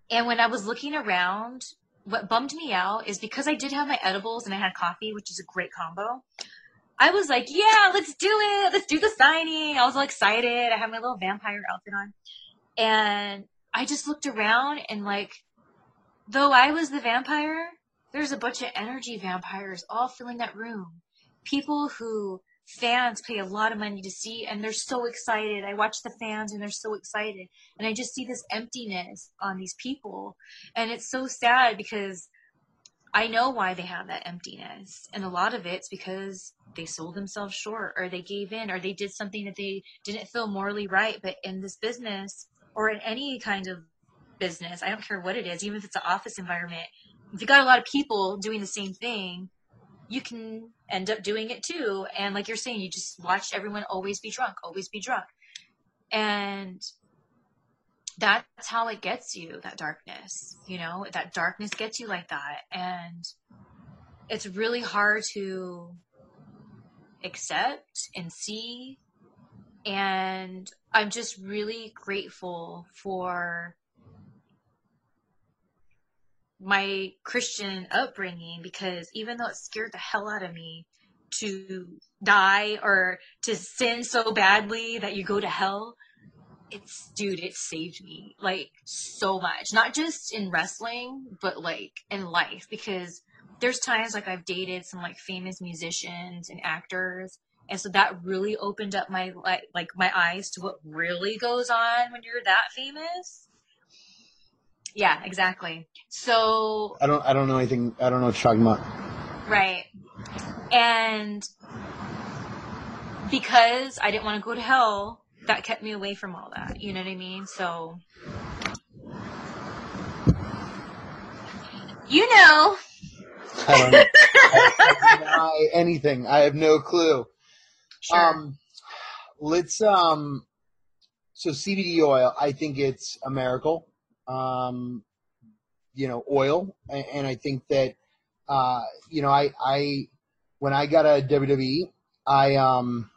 And when I was looking around what bummed me out is because I did have my edibles and I had coffee, which is a great combo. I was like, yeah, let's do it. Let's do the signing. I was all excited. I had my little vampire outfit on. And I just looked around and like, though I was the vampire, there's a bunch of energy vampires all filling that room. People who fans pay a lot of money to see and they're so excited. I watch the fans and they're so excited. And I just see this emptiness on these people. And it's so sad because I know why they have that emptiness. And a lot of it's because they sold themselves short or they gave in or they did something that they didn't feel morally right. But in this business or in any kind of business, I don't care what it is, even if it's an office environment, if you got a lot of people doing the same thing, you can end up doing it too. And like you're saying, you just watch everyone always be drunk, always be drunk. And that's how it gets you, that darkness, you know, that darkness gets you like that. And it's really hard to accept and see. And I'm just really grateful for my Christian upbringing because even though it scared the hell out of me to die or to sin so badly that you go to hell, it's dude, it saved me like so much. Not just in wrestling, but like in life because there's times like I've dated some like famous musicians and actors and so that really opened up my like like my eyes to what really goes on when you're that famous. Yeah, exactly. So I don't I don't know anything I don't know what you're talking about. Right. And because I didn't want to go to hell, that kept me away from all that. You know what I mean? So you know. I don't (laughs) know. I anything. I have no clue. Sure. Um, let's um, so CBD oil. I think it's a miracle. Um, you know, oil, and, I think that uh, you know, I I when I got a WWE, I um,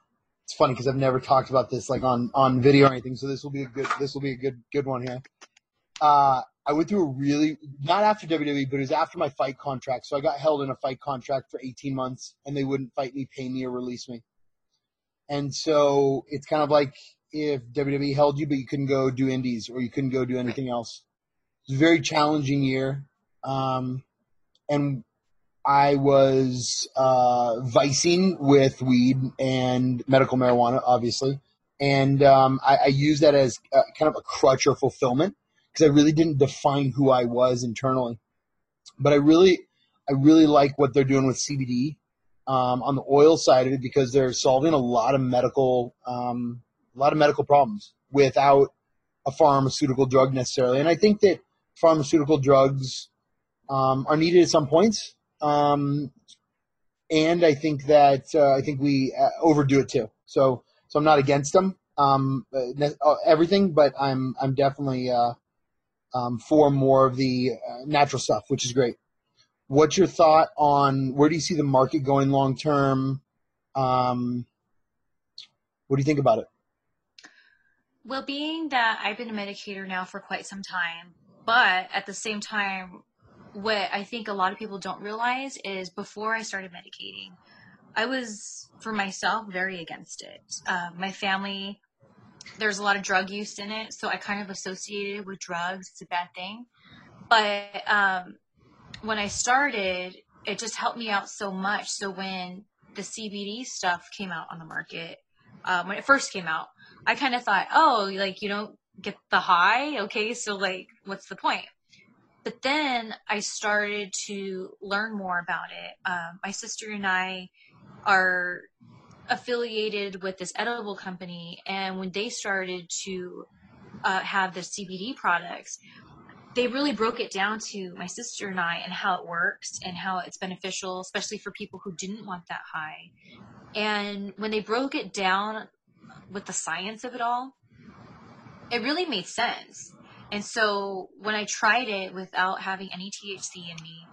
it's funny because I've never talked about this like on on video or anything. So this will be a good this will be a good good one here. Uh, I went through a really not after WWE, but it was after my fight contract. So I got held in a fight contract for 18 months, and they wouldn't fight me, pay me, or release me. And so it's kind of like if WWE held you, but you couldn't go do indies or you couldn't go do anything else. It's a very challenging year. Um, and I was uh, vicing with weed and medical marijuana, obviously. And um, I, I used that as a, kind of a crutch or fulfillment because I really didn't define who I was internally. But I really, I really like what they're doing with CBD um, on the oil side of it because they're solving a lot of medical um, a lot of medical problems without a pharmaceutical drug necessarily. And I think that pharmaceutical drugs um, are needed at some points. Um, and I think that uh, I think we uh, overdo it too. So so I'm not against them um, uh, everything, but I'm I'm definitely uh, um, for more of the uh, natural stuff, which is great. What's your thought on where do you see the market going long term? Um, what do you think about it? Well, being that I've been a medicator now for quite some time, but at the same time, what I think a lot of people don't realize is before I started medicating, I was for myself very against it. Uh, my family, there's a lot of drug use in it, so I kind of associated it with drugs. It's a bad thing. But um, when I started, it just helped me out so much. So when the CBD stuff came out on the market, um, when it first came out, I kind of thought, oh, like you don't get the high, okay, so like, what's the point? But then I started to learn more about it. Um, my sister and I are affiliated with this edible company, and when they started to uh, have the CBD products, they really broke it down to my sister and I and how it works and how it's beneficial, especially for people who didn't want that high. And when they broke it down with the science of it all, it really made sense. And so when I tried it without having any THC in me,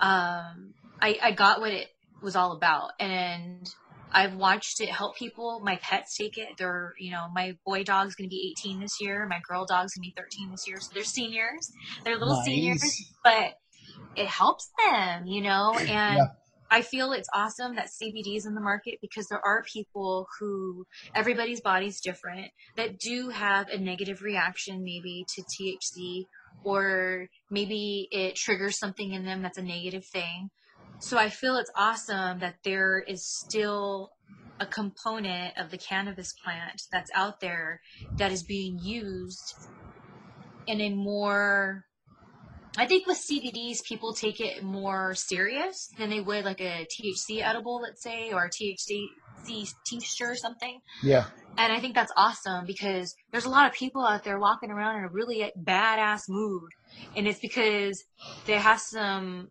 um, I, I got what it was all about. And I've watched it help people. My pets take it. They're, you know, my boy dog's going to be 18 this year. My girl dog's going to be 13 this year. So they're seniors. They're little nice. seniors, but it helps them, you know, and yeah. I feel it's awesome that CBD is in the market because there are people who everybody's body's different that do have a negative reaction maybe to THC or maybe it triggers something in them that's a negative thing. So I feel it's awesome that there is still a component of the cannabis plant that's out there that is being used in a more I think with CBDs, people take it more serious than they would like a THC edible, let's say, or a THC tincture or something. Yeah. And I think that's awesome because there's a lot of people out there walking around in a really badass mood. And it's because they have some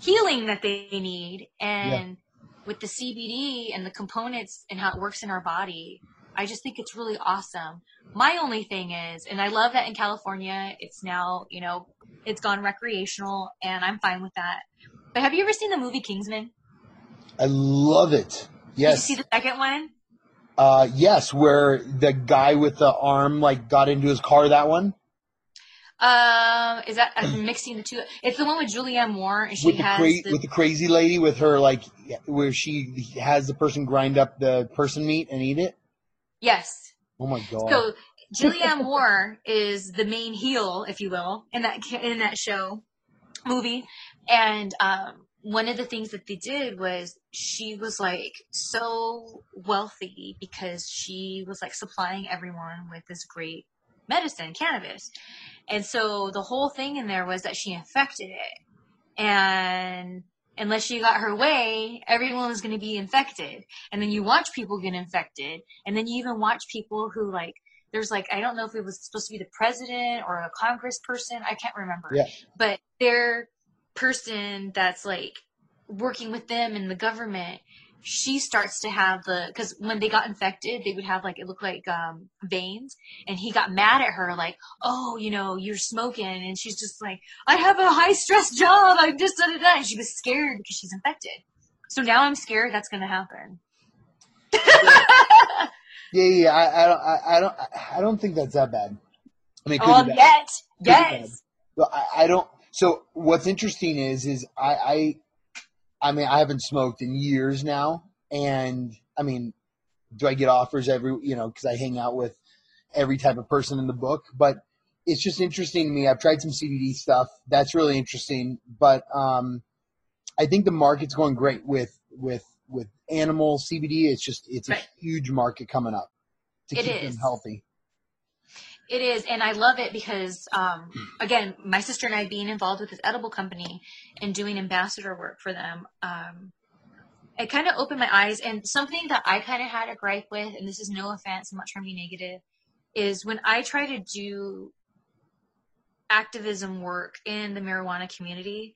healing that they need. And yeah. with the CBD and the components and how it works in our body, I just think it's really awesome. My only thing is, and I love that in California, it's now, you know, it's gone recreational and I'm fine with that. But have you ever seen the movie Kingsman? I love it. Yes. Did you see the second one? Uh, yes, where the guy with the arm like got into his car. That one. Um, is that I'm (clears throat) mixing the two? It's the one with Julianne Moore, and she with has cra- the, with the crazy lady with her like where she has the person grind up the person meat and eat it. Yes. Oh my god. So Julianne Moore is the main heel, if you will, in that in that show movie, and um, one of the things that they did was she was like so wealthy because she was like supplying everyone with this great medicine, cannabis. And so the whole thing in there was that she infected it. And unless she got her way, everyone was going to be infected. And then you watch people get infected. And then you even watch people who like, there's like, I don't know if it was supposed to be the president or a congress person. I can't remember. Yeah. But their person that's like working with them in the government she starts to have the because when they got infected they would have like it looked like um, veins and he got mad at her like oh you know you're smoking and she's just like i have a high stress job i'm just da, da, da. and she was scared because she's infected. So now i'm scared that's going to happen. (laughs) Yeah yeah I, I don't I, I, don't i don't think that's that bad. I mean oh yet yes. But I, I don't so what's interesting is is i i I mean, I haven't smoked in years now, and I mean, do I get offers every you know because I hang out with every type of person in the book, but it's just interesting to me. I've tried some CBD stuff. That's really interesting, but um, I think the market's going great with with with animal CBD. It's just it's right. a huge market coming up to it keep is. them healthy. It is, and I love it because, um, again, my sister and I being involved with this edible company and doing ambassador work for them, um, it kind of opened my eyes. And something that I kind of had a gripe with, and this is no offense, I'm not trying to be negative, is when I try to do activism work in the marijuana community,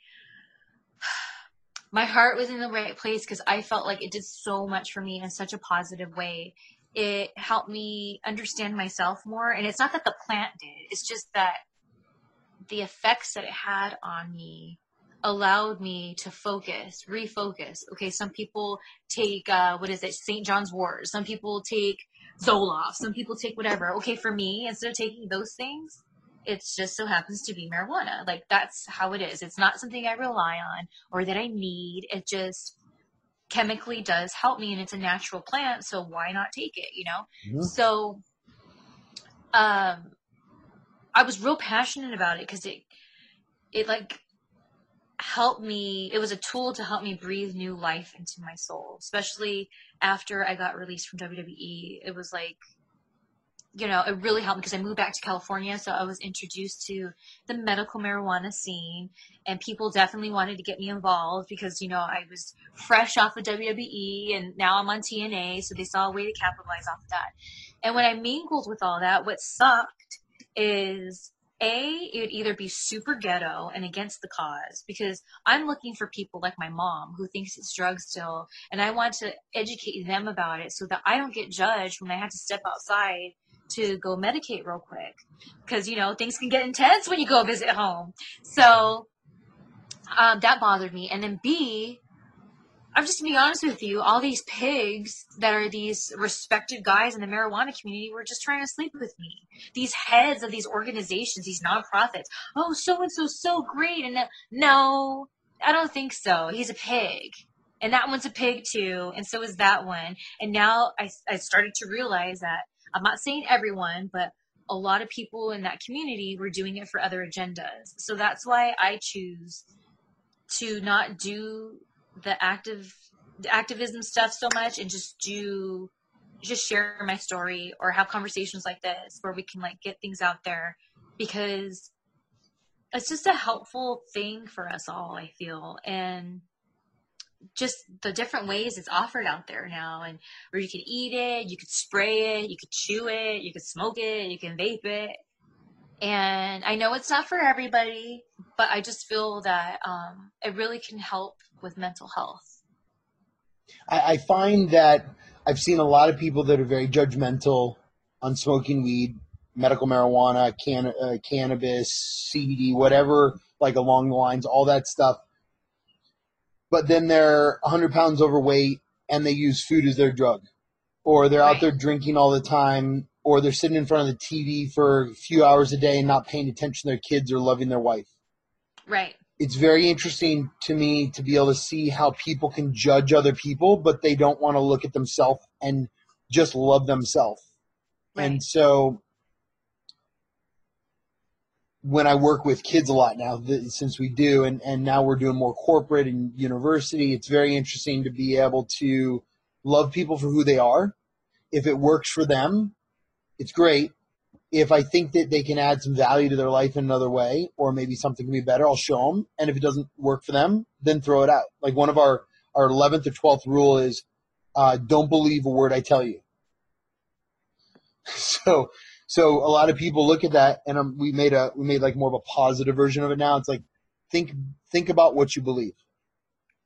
(sighs) my heart was in the right place because I felt like it did so much for me in such a positive way it helped me understand myself more. And it's not that the plant did, it's just that the effects that it had on me allowed me to focus, refocus. Okay, some people take, uh, what is it, St. John's wort. Some people take Zoloft. Some people take whatever. Okay, for me, instead of taking those things, it just so happens to be marijuana. Like that's how it is. It's not something I rely on or that I need. It just chemically does help me and it's a natural plant so why not take it you know mm-hmm. so um i was real passionate about it because it it like helped me it was a tool to help me breathe new life into my soul especially after i got released from wwe it was like you know, it really helped because I moved back to California. So I was introduced to the medical marijuana scene and people definitely wanted to get me involved because, you know, I was fresh off of WWE and now I'm on TNA. So they saw a way to capitalize off of that. And when I mingled with all that, what sucked is a, it would either be super ghetto and against the cause because I'm looking for people like my mom who thinks it's drugs still, and I want to educate them about it so that I don't get judged when I have to step outside to go medicate real quick because you know things can get intense when you go visit home. So um, that bothered me. And then B, I'm just to be honest with you, all these pigs that are these respected guys in the marijuana community were just trying to sleep with me. These heads of these organizations, these nonprofits. Oh, so and so, so great. And no, I don't think so. He's a pig. And that one's a pig too. And so is that one. And now I, I started to realize that I'm not saying everyone, but a lot of people in that community were doing it for other agendas. So that's why I choose to not do the active the activism stuff so much and just do just share my story or have conversations like this where we can like get things out there because it's just a helpful thing for us all, I feel. And just the different ways it's offered out there now and where you can eat it you could spray it you could chew it you could smoke it you can vape it. And i know it's not for everybody but i just feel that um, it really can help with mental health. I, I find that i've seen a lot of people that are very judgmental on smoking weed medical marijuana can, uh, cannabis cbd whatever like along the lines all that stuff but then they're 100 pounds overweight and they use food as their drug. Or they're right. out there drinking all the time, or they're sitting in front of the TV for a few hours a day and not paying attention to their kids or loving their wife. Right. It's very interesting to me to be able to see how people can judge other people, but they don't want to look at themselves and just love themselves. Right. And so when I work with kids a lot now, since we do, and, and now we're doing more corporate and university, it's very interesting to be able to love people for who they are. If it works for them, it's great. If I think that they can add some value to their life in another way, or maybe something can be better, I'll show them. And if it doesn't work for them, then throw it out. Like one of our, our 11th or 12th rule is uh, don't believe a word I tell you. (laughs) So, so a lot of people look at that, and um, we made a we made like more of a positive version of it now. It's like think think about what you believe,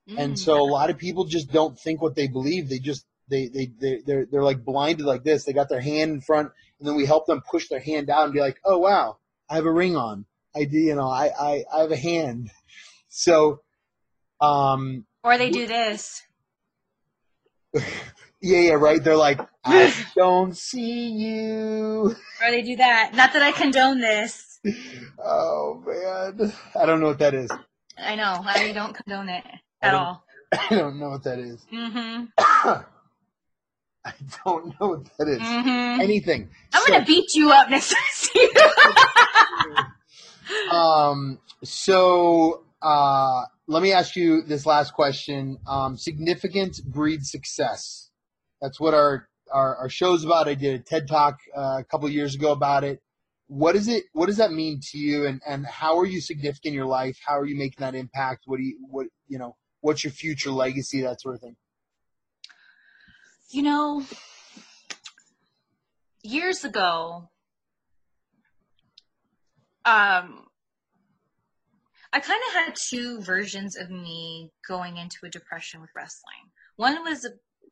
mm. and so a lot of people just don't think what they believe. They just they they they they're they're like blinded like this. They got their hand in front, and then we help them push their hand down and be like, oh wow, I have a ring on. I do, you know, I I, I have a hand. So, um, or they do this. (laughs) Yeah, yeah, right. They're like, (laughs) I don't see you. Or they do that. Not that I condone this. Oh man, I don't know what that is. I know. I don't condone it (laughs) at I all. (laughs) I don't know what that is. Mm-hmm. (coughs) I don't know what that is. Mm-hmm. Anything. I'm so, gonna beat you up next time I see you. um. So, uh, let me ask you this last question. Um, significant breeds success. That's what our, our, our show's about. I did a TED talk uh, a couple years ago about it. What is it? What does that mean to you? And, and how are you significant in your life? How are you making that impact? What do you, what, you know, what's your future legacy? That sort of thing. You know, years ago, um, I kind of had two versions of me going into a depression with wrestling. One was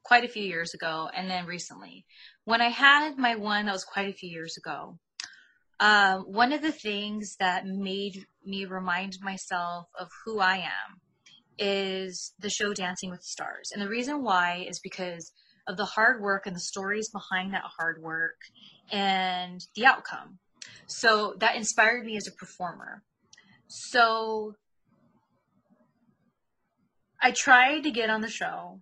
quite a few years ago and then recently. When I had my one that was quite a few years ago, um, one of the things that made me remind myself of who I am is the show Dancing with the Stars. And the reason why is because of the hard work and the stories behind that hard work and the outcome. So that inspired me as a performer. So I tried to get on the show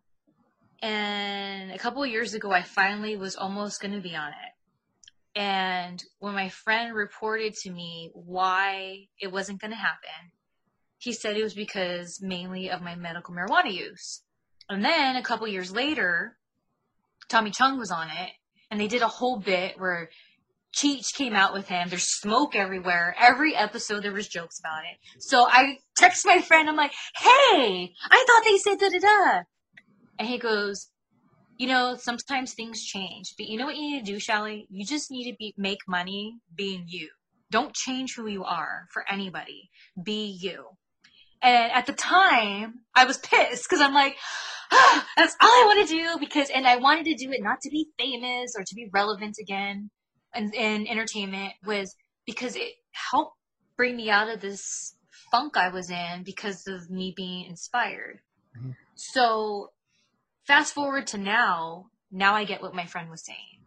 and a couple years ago, I finally was almost going to be on it. And when my friend reported to me why it wasn't going to happen, he said it was because mainly of my medical marijuana use. And then a couple years later, Tommy Chong was on it, and they did a whole bit where Cheech came out with him. There's smoke everywhere. Every episode there was jokes about it. So I text my friend. I'm like, "Hey, I thought they said da da da." And he goes, you know, sometimes things change, but you know what you need to do, Shelly? You just need to be make money being you. Don't change who you are for anybody. Be you. And at the time, I was pissed because I'm like, ah, that's all I want to do because, and I wanted to do it not to be famous or to be relevant again in, in entertainment was because it helped bring me out of this funk I was in because of me being inspired. Mm-hmm. So Fast forward to now, now I get what my friend was saying.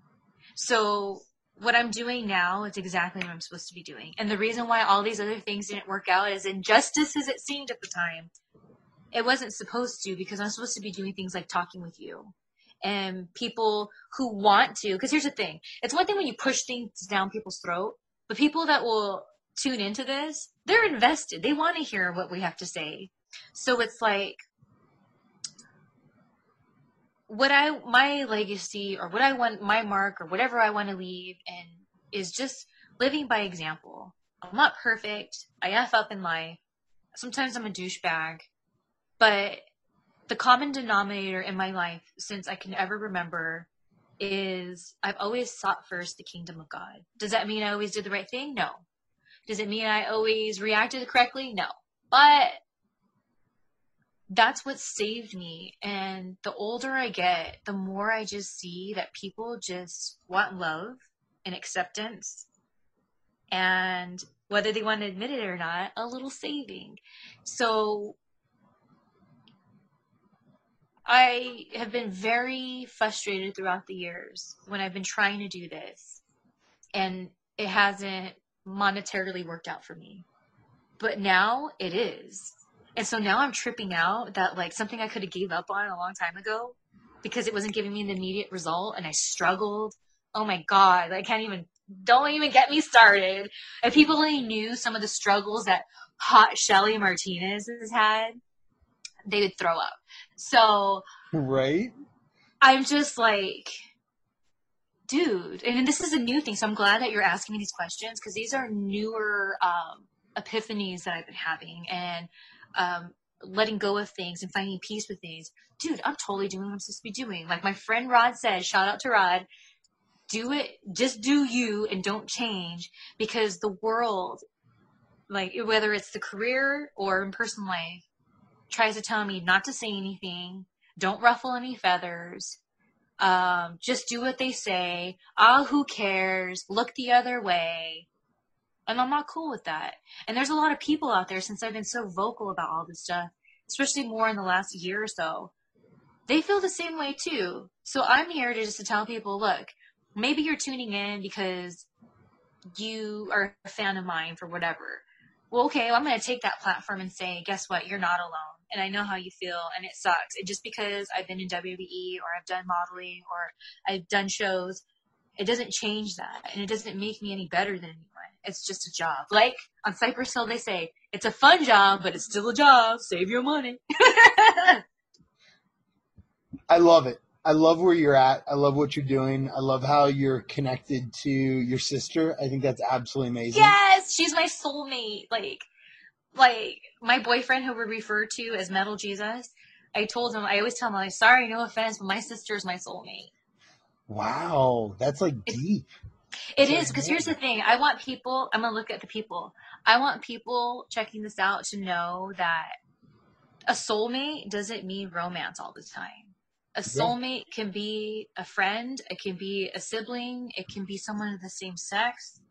So what I'm doing now is exactly what I'm supposed to be doing. And the reason why all these other things didn't work out is injustice as it seemed at the time, it wasn't supposed to because I'm supposed to be doing things like talking with you and people who want to. Because here's the thing it's one thing when you push things down people's throat, but people that will tune into this, they're invested. They want to hear what we have to say. So it's like, what I my legacy or what I want my mark or whatever I want to leave and is just living by example. I'm not perfect. I f up in life. Sometimes I'm a douchebag, but the common denominator in my life since I can ever remember is I've always sought first the kingdom of God. Does that mean I always did the right thing? No. Does it mean I always reacted correctly? No. But that's what saved me. And the older I get, the more I just see that people just want love and acceptance. And whether they want to admit it or not, a little saving. So I have been very frustrated throughout the years when I've been trying to do this and it hasn't monetarily worked out for me. But now it is. And so now I'm tripping out that like something I could have gave up on a long time ago because it wasn't giving me the immediate result and I struggled. Oh my God. I can't even don't even get me started. If people only knew some of the struggles that hot Shelly Martinez has had, they would throw up. So, right? I'm just like, dude, and this is a new thing. So I'm glad that you're asking me these questions because these are newer um, epiphanies that I've been having and um, letting go of things and finding peace with things. Dude, I'm totally doing what I'm supposed to be doing. Like my friend Rod said, shout out to Rod. Do it, just do you and don't change because the world, like whether it's the career or in personal life, tries to tell me not to say anything, don't ruffle any feathers, um, just do what they say. Ah, who cares? Look the other way. And I'm not cool with that. And there's a lot of people out there since I've been so vocal about all this stuff, especially more in the last year or so. They feel the same way too. So I'm here to just to tell people, look, maybe you're tuning in because you are a fan of mine for whatever. Well, okay, well, I'm going to take that platform and say, guess what? You're not alone and I know how you feel and it sucks. And just because I've been in WWE or I've done modeling or I've done shows, it doesn't change that and it doesn't make me any better than anyone. It's just a job. Like on Cypress Hill, they say it's a fun job, but it's still a job. Save your money. (laughs) I love it. I love where you're at. I love what you're doing. I love how you're connected to your sister. I think that's absolutely amazing. Yes, she's my soulmate. Like like my boyfriend who we refer to as Metal Jesus, I told him I always tell him like sorry, no offense, but my sister is my soulmate. Wow, that's like it's, deep. It is because here's the thing. I want people. I'm gonna look at the people. I want people checking this out to know that a soulmate doesn't mean romance all the time. A soulmate can be a friend. It can be a sibling. It can be someone of the same sex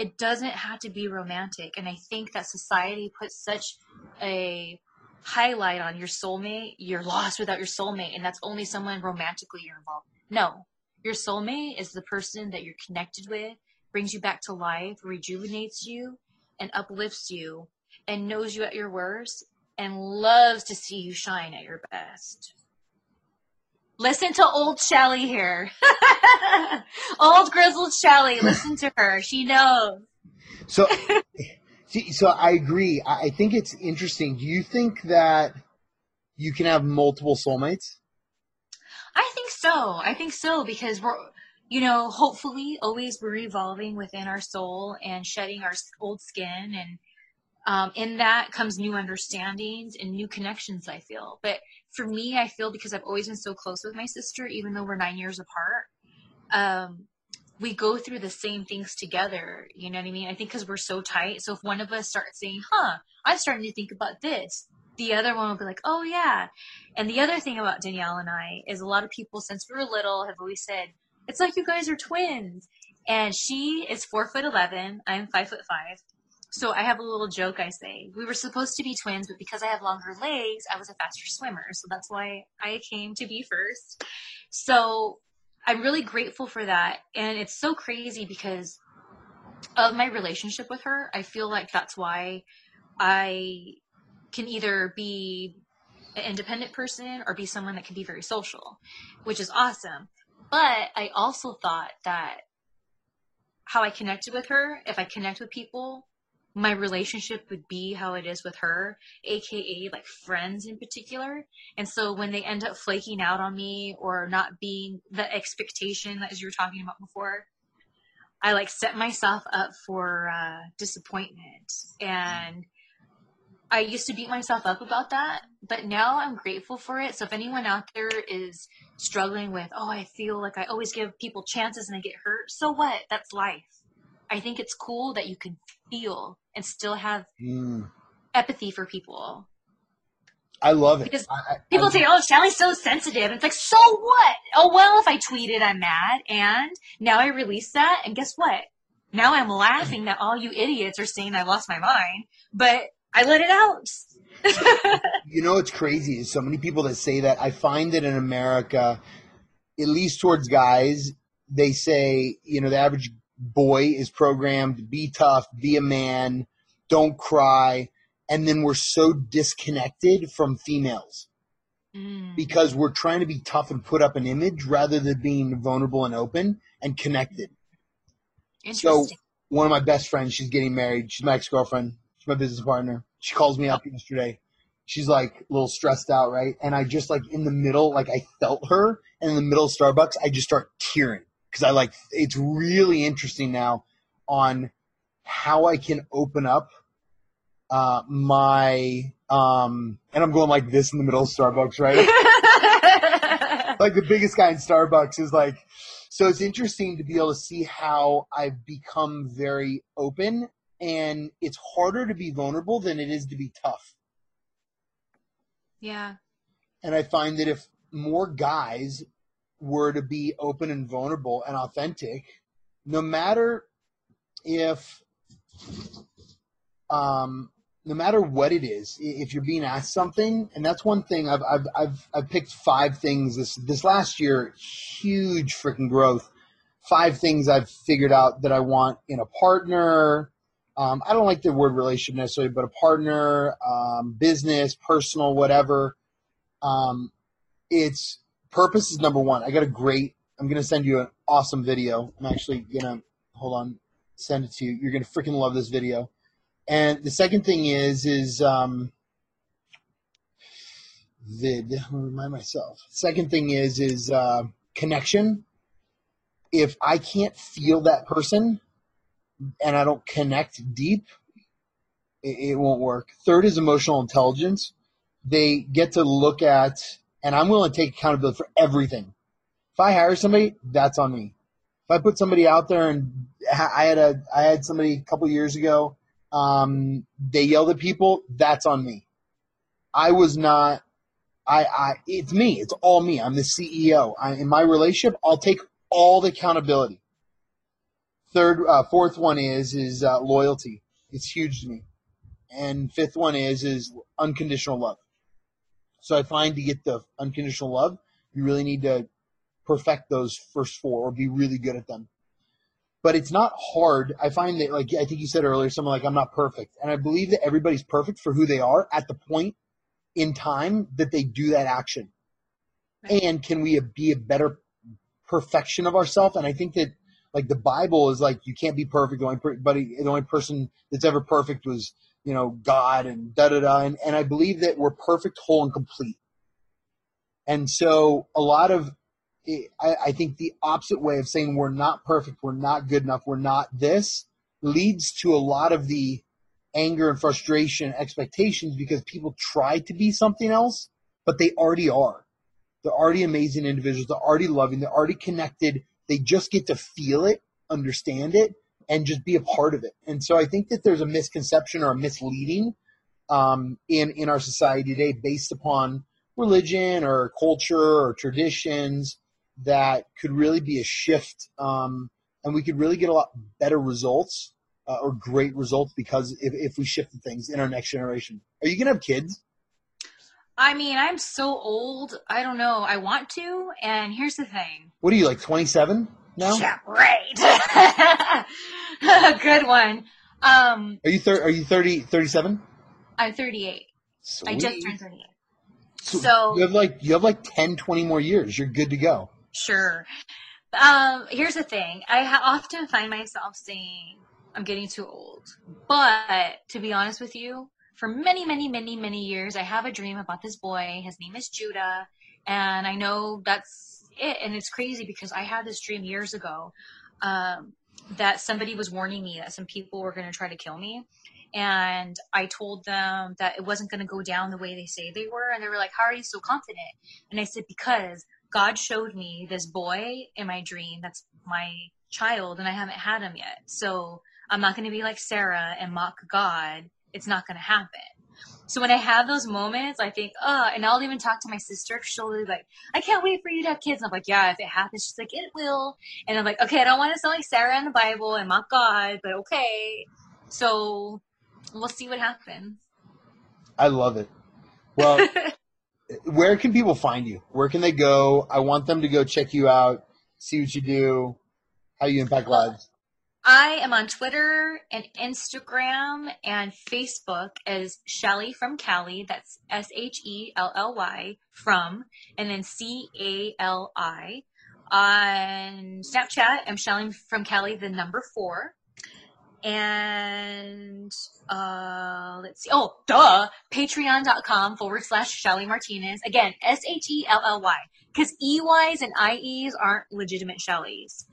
it doesn't have to be romantic. And I think that society puts such a highlight on your soulmate. You're lost without your soulmate, and that's only someone romantically you're involved. No, your soulmate is the person that you're connected with, brings you back to life, rejuvenates you, and uplifts you, and knows you at your worst, and loves to see you shine at your best. Listen to old Shelly here. (laughs) old grizzled Shelly. Listen to her. She knows. So, (laughs) see, so I agree. I think it's interesting. Do you think that you can have multiple soulmates? I think so. I think so because we're, you know, hopefully always we're evolving within our soul and shedding our old skin and um, in that comes new understandings and new connections i feel. But for me i feel because i've always been so close with my sister even though we're nine years apart um, we go through the same things together you know what i mean? I think because we're so tight. So if one of us starts saying huh i'm starting to think about this the other one will be like oh yeah and the other thing about danielle and i is a lot of people since we were little have always said it's like you guys are twins and she is four foot eleven i'm five foot five so I have a little joke I say. We were supposed to be twins, but because I have longer legs, I was a faster swimmer. So that's why I came to be first. So I'm really grateful for that. And it's so crazy because of my relationship with her. I feel like that's why I can either be an independent person or be someone that can be very social, which is awesome. But I also thought that how I connected with her, if I connect with people, my relationship would be how it is with her, aka like friends in particular. And so when they end up flaking out on me or not being the expectation as you were talking about before, I like set myself up for uh, disappointment. And I used to beat myself up about that, but now I'm grateful for it. So if anyone out there is struggling with, oh, I feel like I always give people chances and I get hurt, so what? That's life. I think it's cool that you can feel and still have mm. empathy for people. I love it. Because I, people I, say, oh, Shelly's so sensitive. And it's like, so what? Oh, well, if I tweeted, I'm mad. And now I release that. And guess what? Now I'm laughing that all you idiots are saying I lost my mind, but I let it out. (laughs) you know it's crazy is so many people that say that. I find that in America, at least towards guys, they say, you know, the average boy is programmed be tough, be a man, don't cry, and then we're so disconnected from females mm. because we're trying to be tough and put up an image rather than being vulnerable and open and connected. So one of my best friends, she's getting married. She's my ex girlfriend. My business partner. She calls me up yesterday. She's like a little stressed out, right? And I just like in the middle, like I felt her, and in the middle of Starbucks, I just start tearing because I like it's really interesting now on how I can open up uh, my um, and I'm going like this in the middle of Starbucks, right? (laughs) like the biggest guy in Starbucks is like, so it's interesting to be able to see how I've become very open, and it's harder to be vulnerable than it is to be tough. Yeah. And I find that if more guys were to be open and vulnerable and authentic, no matter if um no matter what it is, if you're being asked something, and that's one thing I've I've I've, I've picked five things this this last year, huge freaking growth. Five things I've figured out that I want in a partner. Um, I don't like the word relationship necessarily, but a partner, um, business, personal, whatever. Um, it's purpose is number one. I got a great. I'm gonna send you an awesome video. I'm actually gonna hold on, send it to you. You're gonna freaking love this video and the second thing is is um, vid. Remind myself. Second thing is is uh, connection. If I can't feel that person and I don't connect deep, it, it won't work. Third is emotional intelligence. They get to look at, and I'm willing to take accountability for everything. If I hire somebody, that's on me. If I put somebody out there and I had a I had somebody a couple years ago um, they yelled at people, that's on me. I was not. I, I, it's me. It's all me. I'm the CEO. I, in my relationship, I'll take all the accountability. Third, uh, fourth one is is uh, loyalty. It's huge to me. And fifth one is is unconditional love. So I find to get the unconditional love, you really need to perfect those first four or be really good at them but it's not hard. I find that, like I think you said earlier, someone like I'm not perfect, and I believe that everybody's perfect for who they are at the point in time that they do that action. Right. And can we be a better perfection of ourselves? And I think that like the Bible is like you can't be perfect. The only but the only person that's ever perfect was you know God and da da da. And, and I believe that we're perfect, whole, and complete. And so a lot of I, I think the opposite way of saying we're not perfect, we're not good enough, we're not this leads to a lot of the anger and frustration expectations because people try to be something else, but they already are. They're already amazing individuals. They're already loving. They're already connected. They just get to feel it, understand it, and just be a part of it. And so I think that there's a misconception or a misleading um, in in our society today based upon religion or culture or traditions that could really be a shift, um, and we could really get a lot better results uh, or great results because if, if we shifted things in our next generation. Are you gonna have kids? I mean, I'm so old. I don't know. I want to, and here's the thing. What are you like? 27 now? Yeah, right. (laughs) Good one. Um, are you thir- Are you 30? 37? I'm 38. Sweet. I just turned 38. So, so you have like you have like 10, 20 more years. You're good to go. Sure. Um, here's the thing. I ha- often find myself saying, I'm getting too old. But to be honest with you, for many, many, many, many years, I have a dream about this boy. His name is Judah. And I know that's it. And it's crazy because I had this dream years ago um, that somebody was warning me that some people were going to try to kill me. And I told them that it wasn't going to go down the way they say they were. And they were like, How are you so confident? And I said, Because God showed me this boy in my dream that's my child and I haven't had him yet. So I'm not going to be like Sarah and mock God. It's not going to happen. So when I have those moments, I think, oh, and I'll even talk to my sister. She'll be like, I can't wait for you to have kids. And I'm like, yeah, if it happens, she's like, it will. And I'm like, okay, I don't want to sound like Sarah in the Bible and mock God, but okay. So we'll see what happens. I love it. Well, (laughs) where can people find you? Where can they go? I want them to go check you out, see what you do, how you impact lives. I am on Twitter and Instagram and Facebook as Shelly from Cali. That's S H E L L Y from, and then C A L I. On Snapchat, I'm Shelly from Cali, the number four. And uh, let's see. Oh, duh. Patreon.com forward slash Shelly Martinez. Again, S H E L L Y. Because EYs and IEs aren't legitimate Shellys.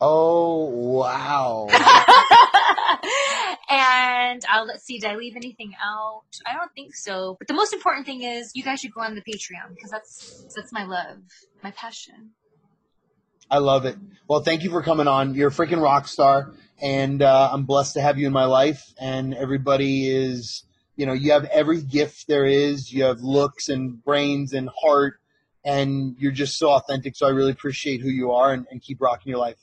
Oh, wow. (laughs) and uh, let's see, did I leave anything out? I don't think so. But the most important thing is you guys should go on the Patreon because that's that's my love, my passion. I love it. Well, thank you for coming on. You're a freaking rock star, and uh, I'm blessed to have you in my life. And everybody is, you know, you have every gift there is. You have looks and brains and heart, and you're just so authentic. So I really appreciate who you are, and, and keep rocking your life.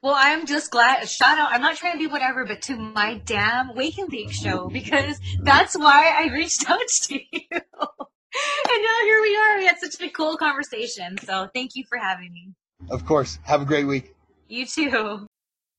Well, I'm just glad. Shout out. I'm not trying to be whatever, but to my damn Wake and Bake show because that's why I reached out (laughs) to you. and now here we are. We had such a cool conversation. So thank you for having me. Of course. Have a great week. You too.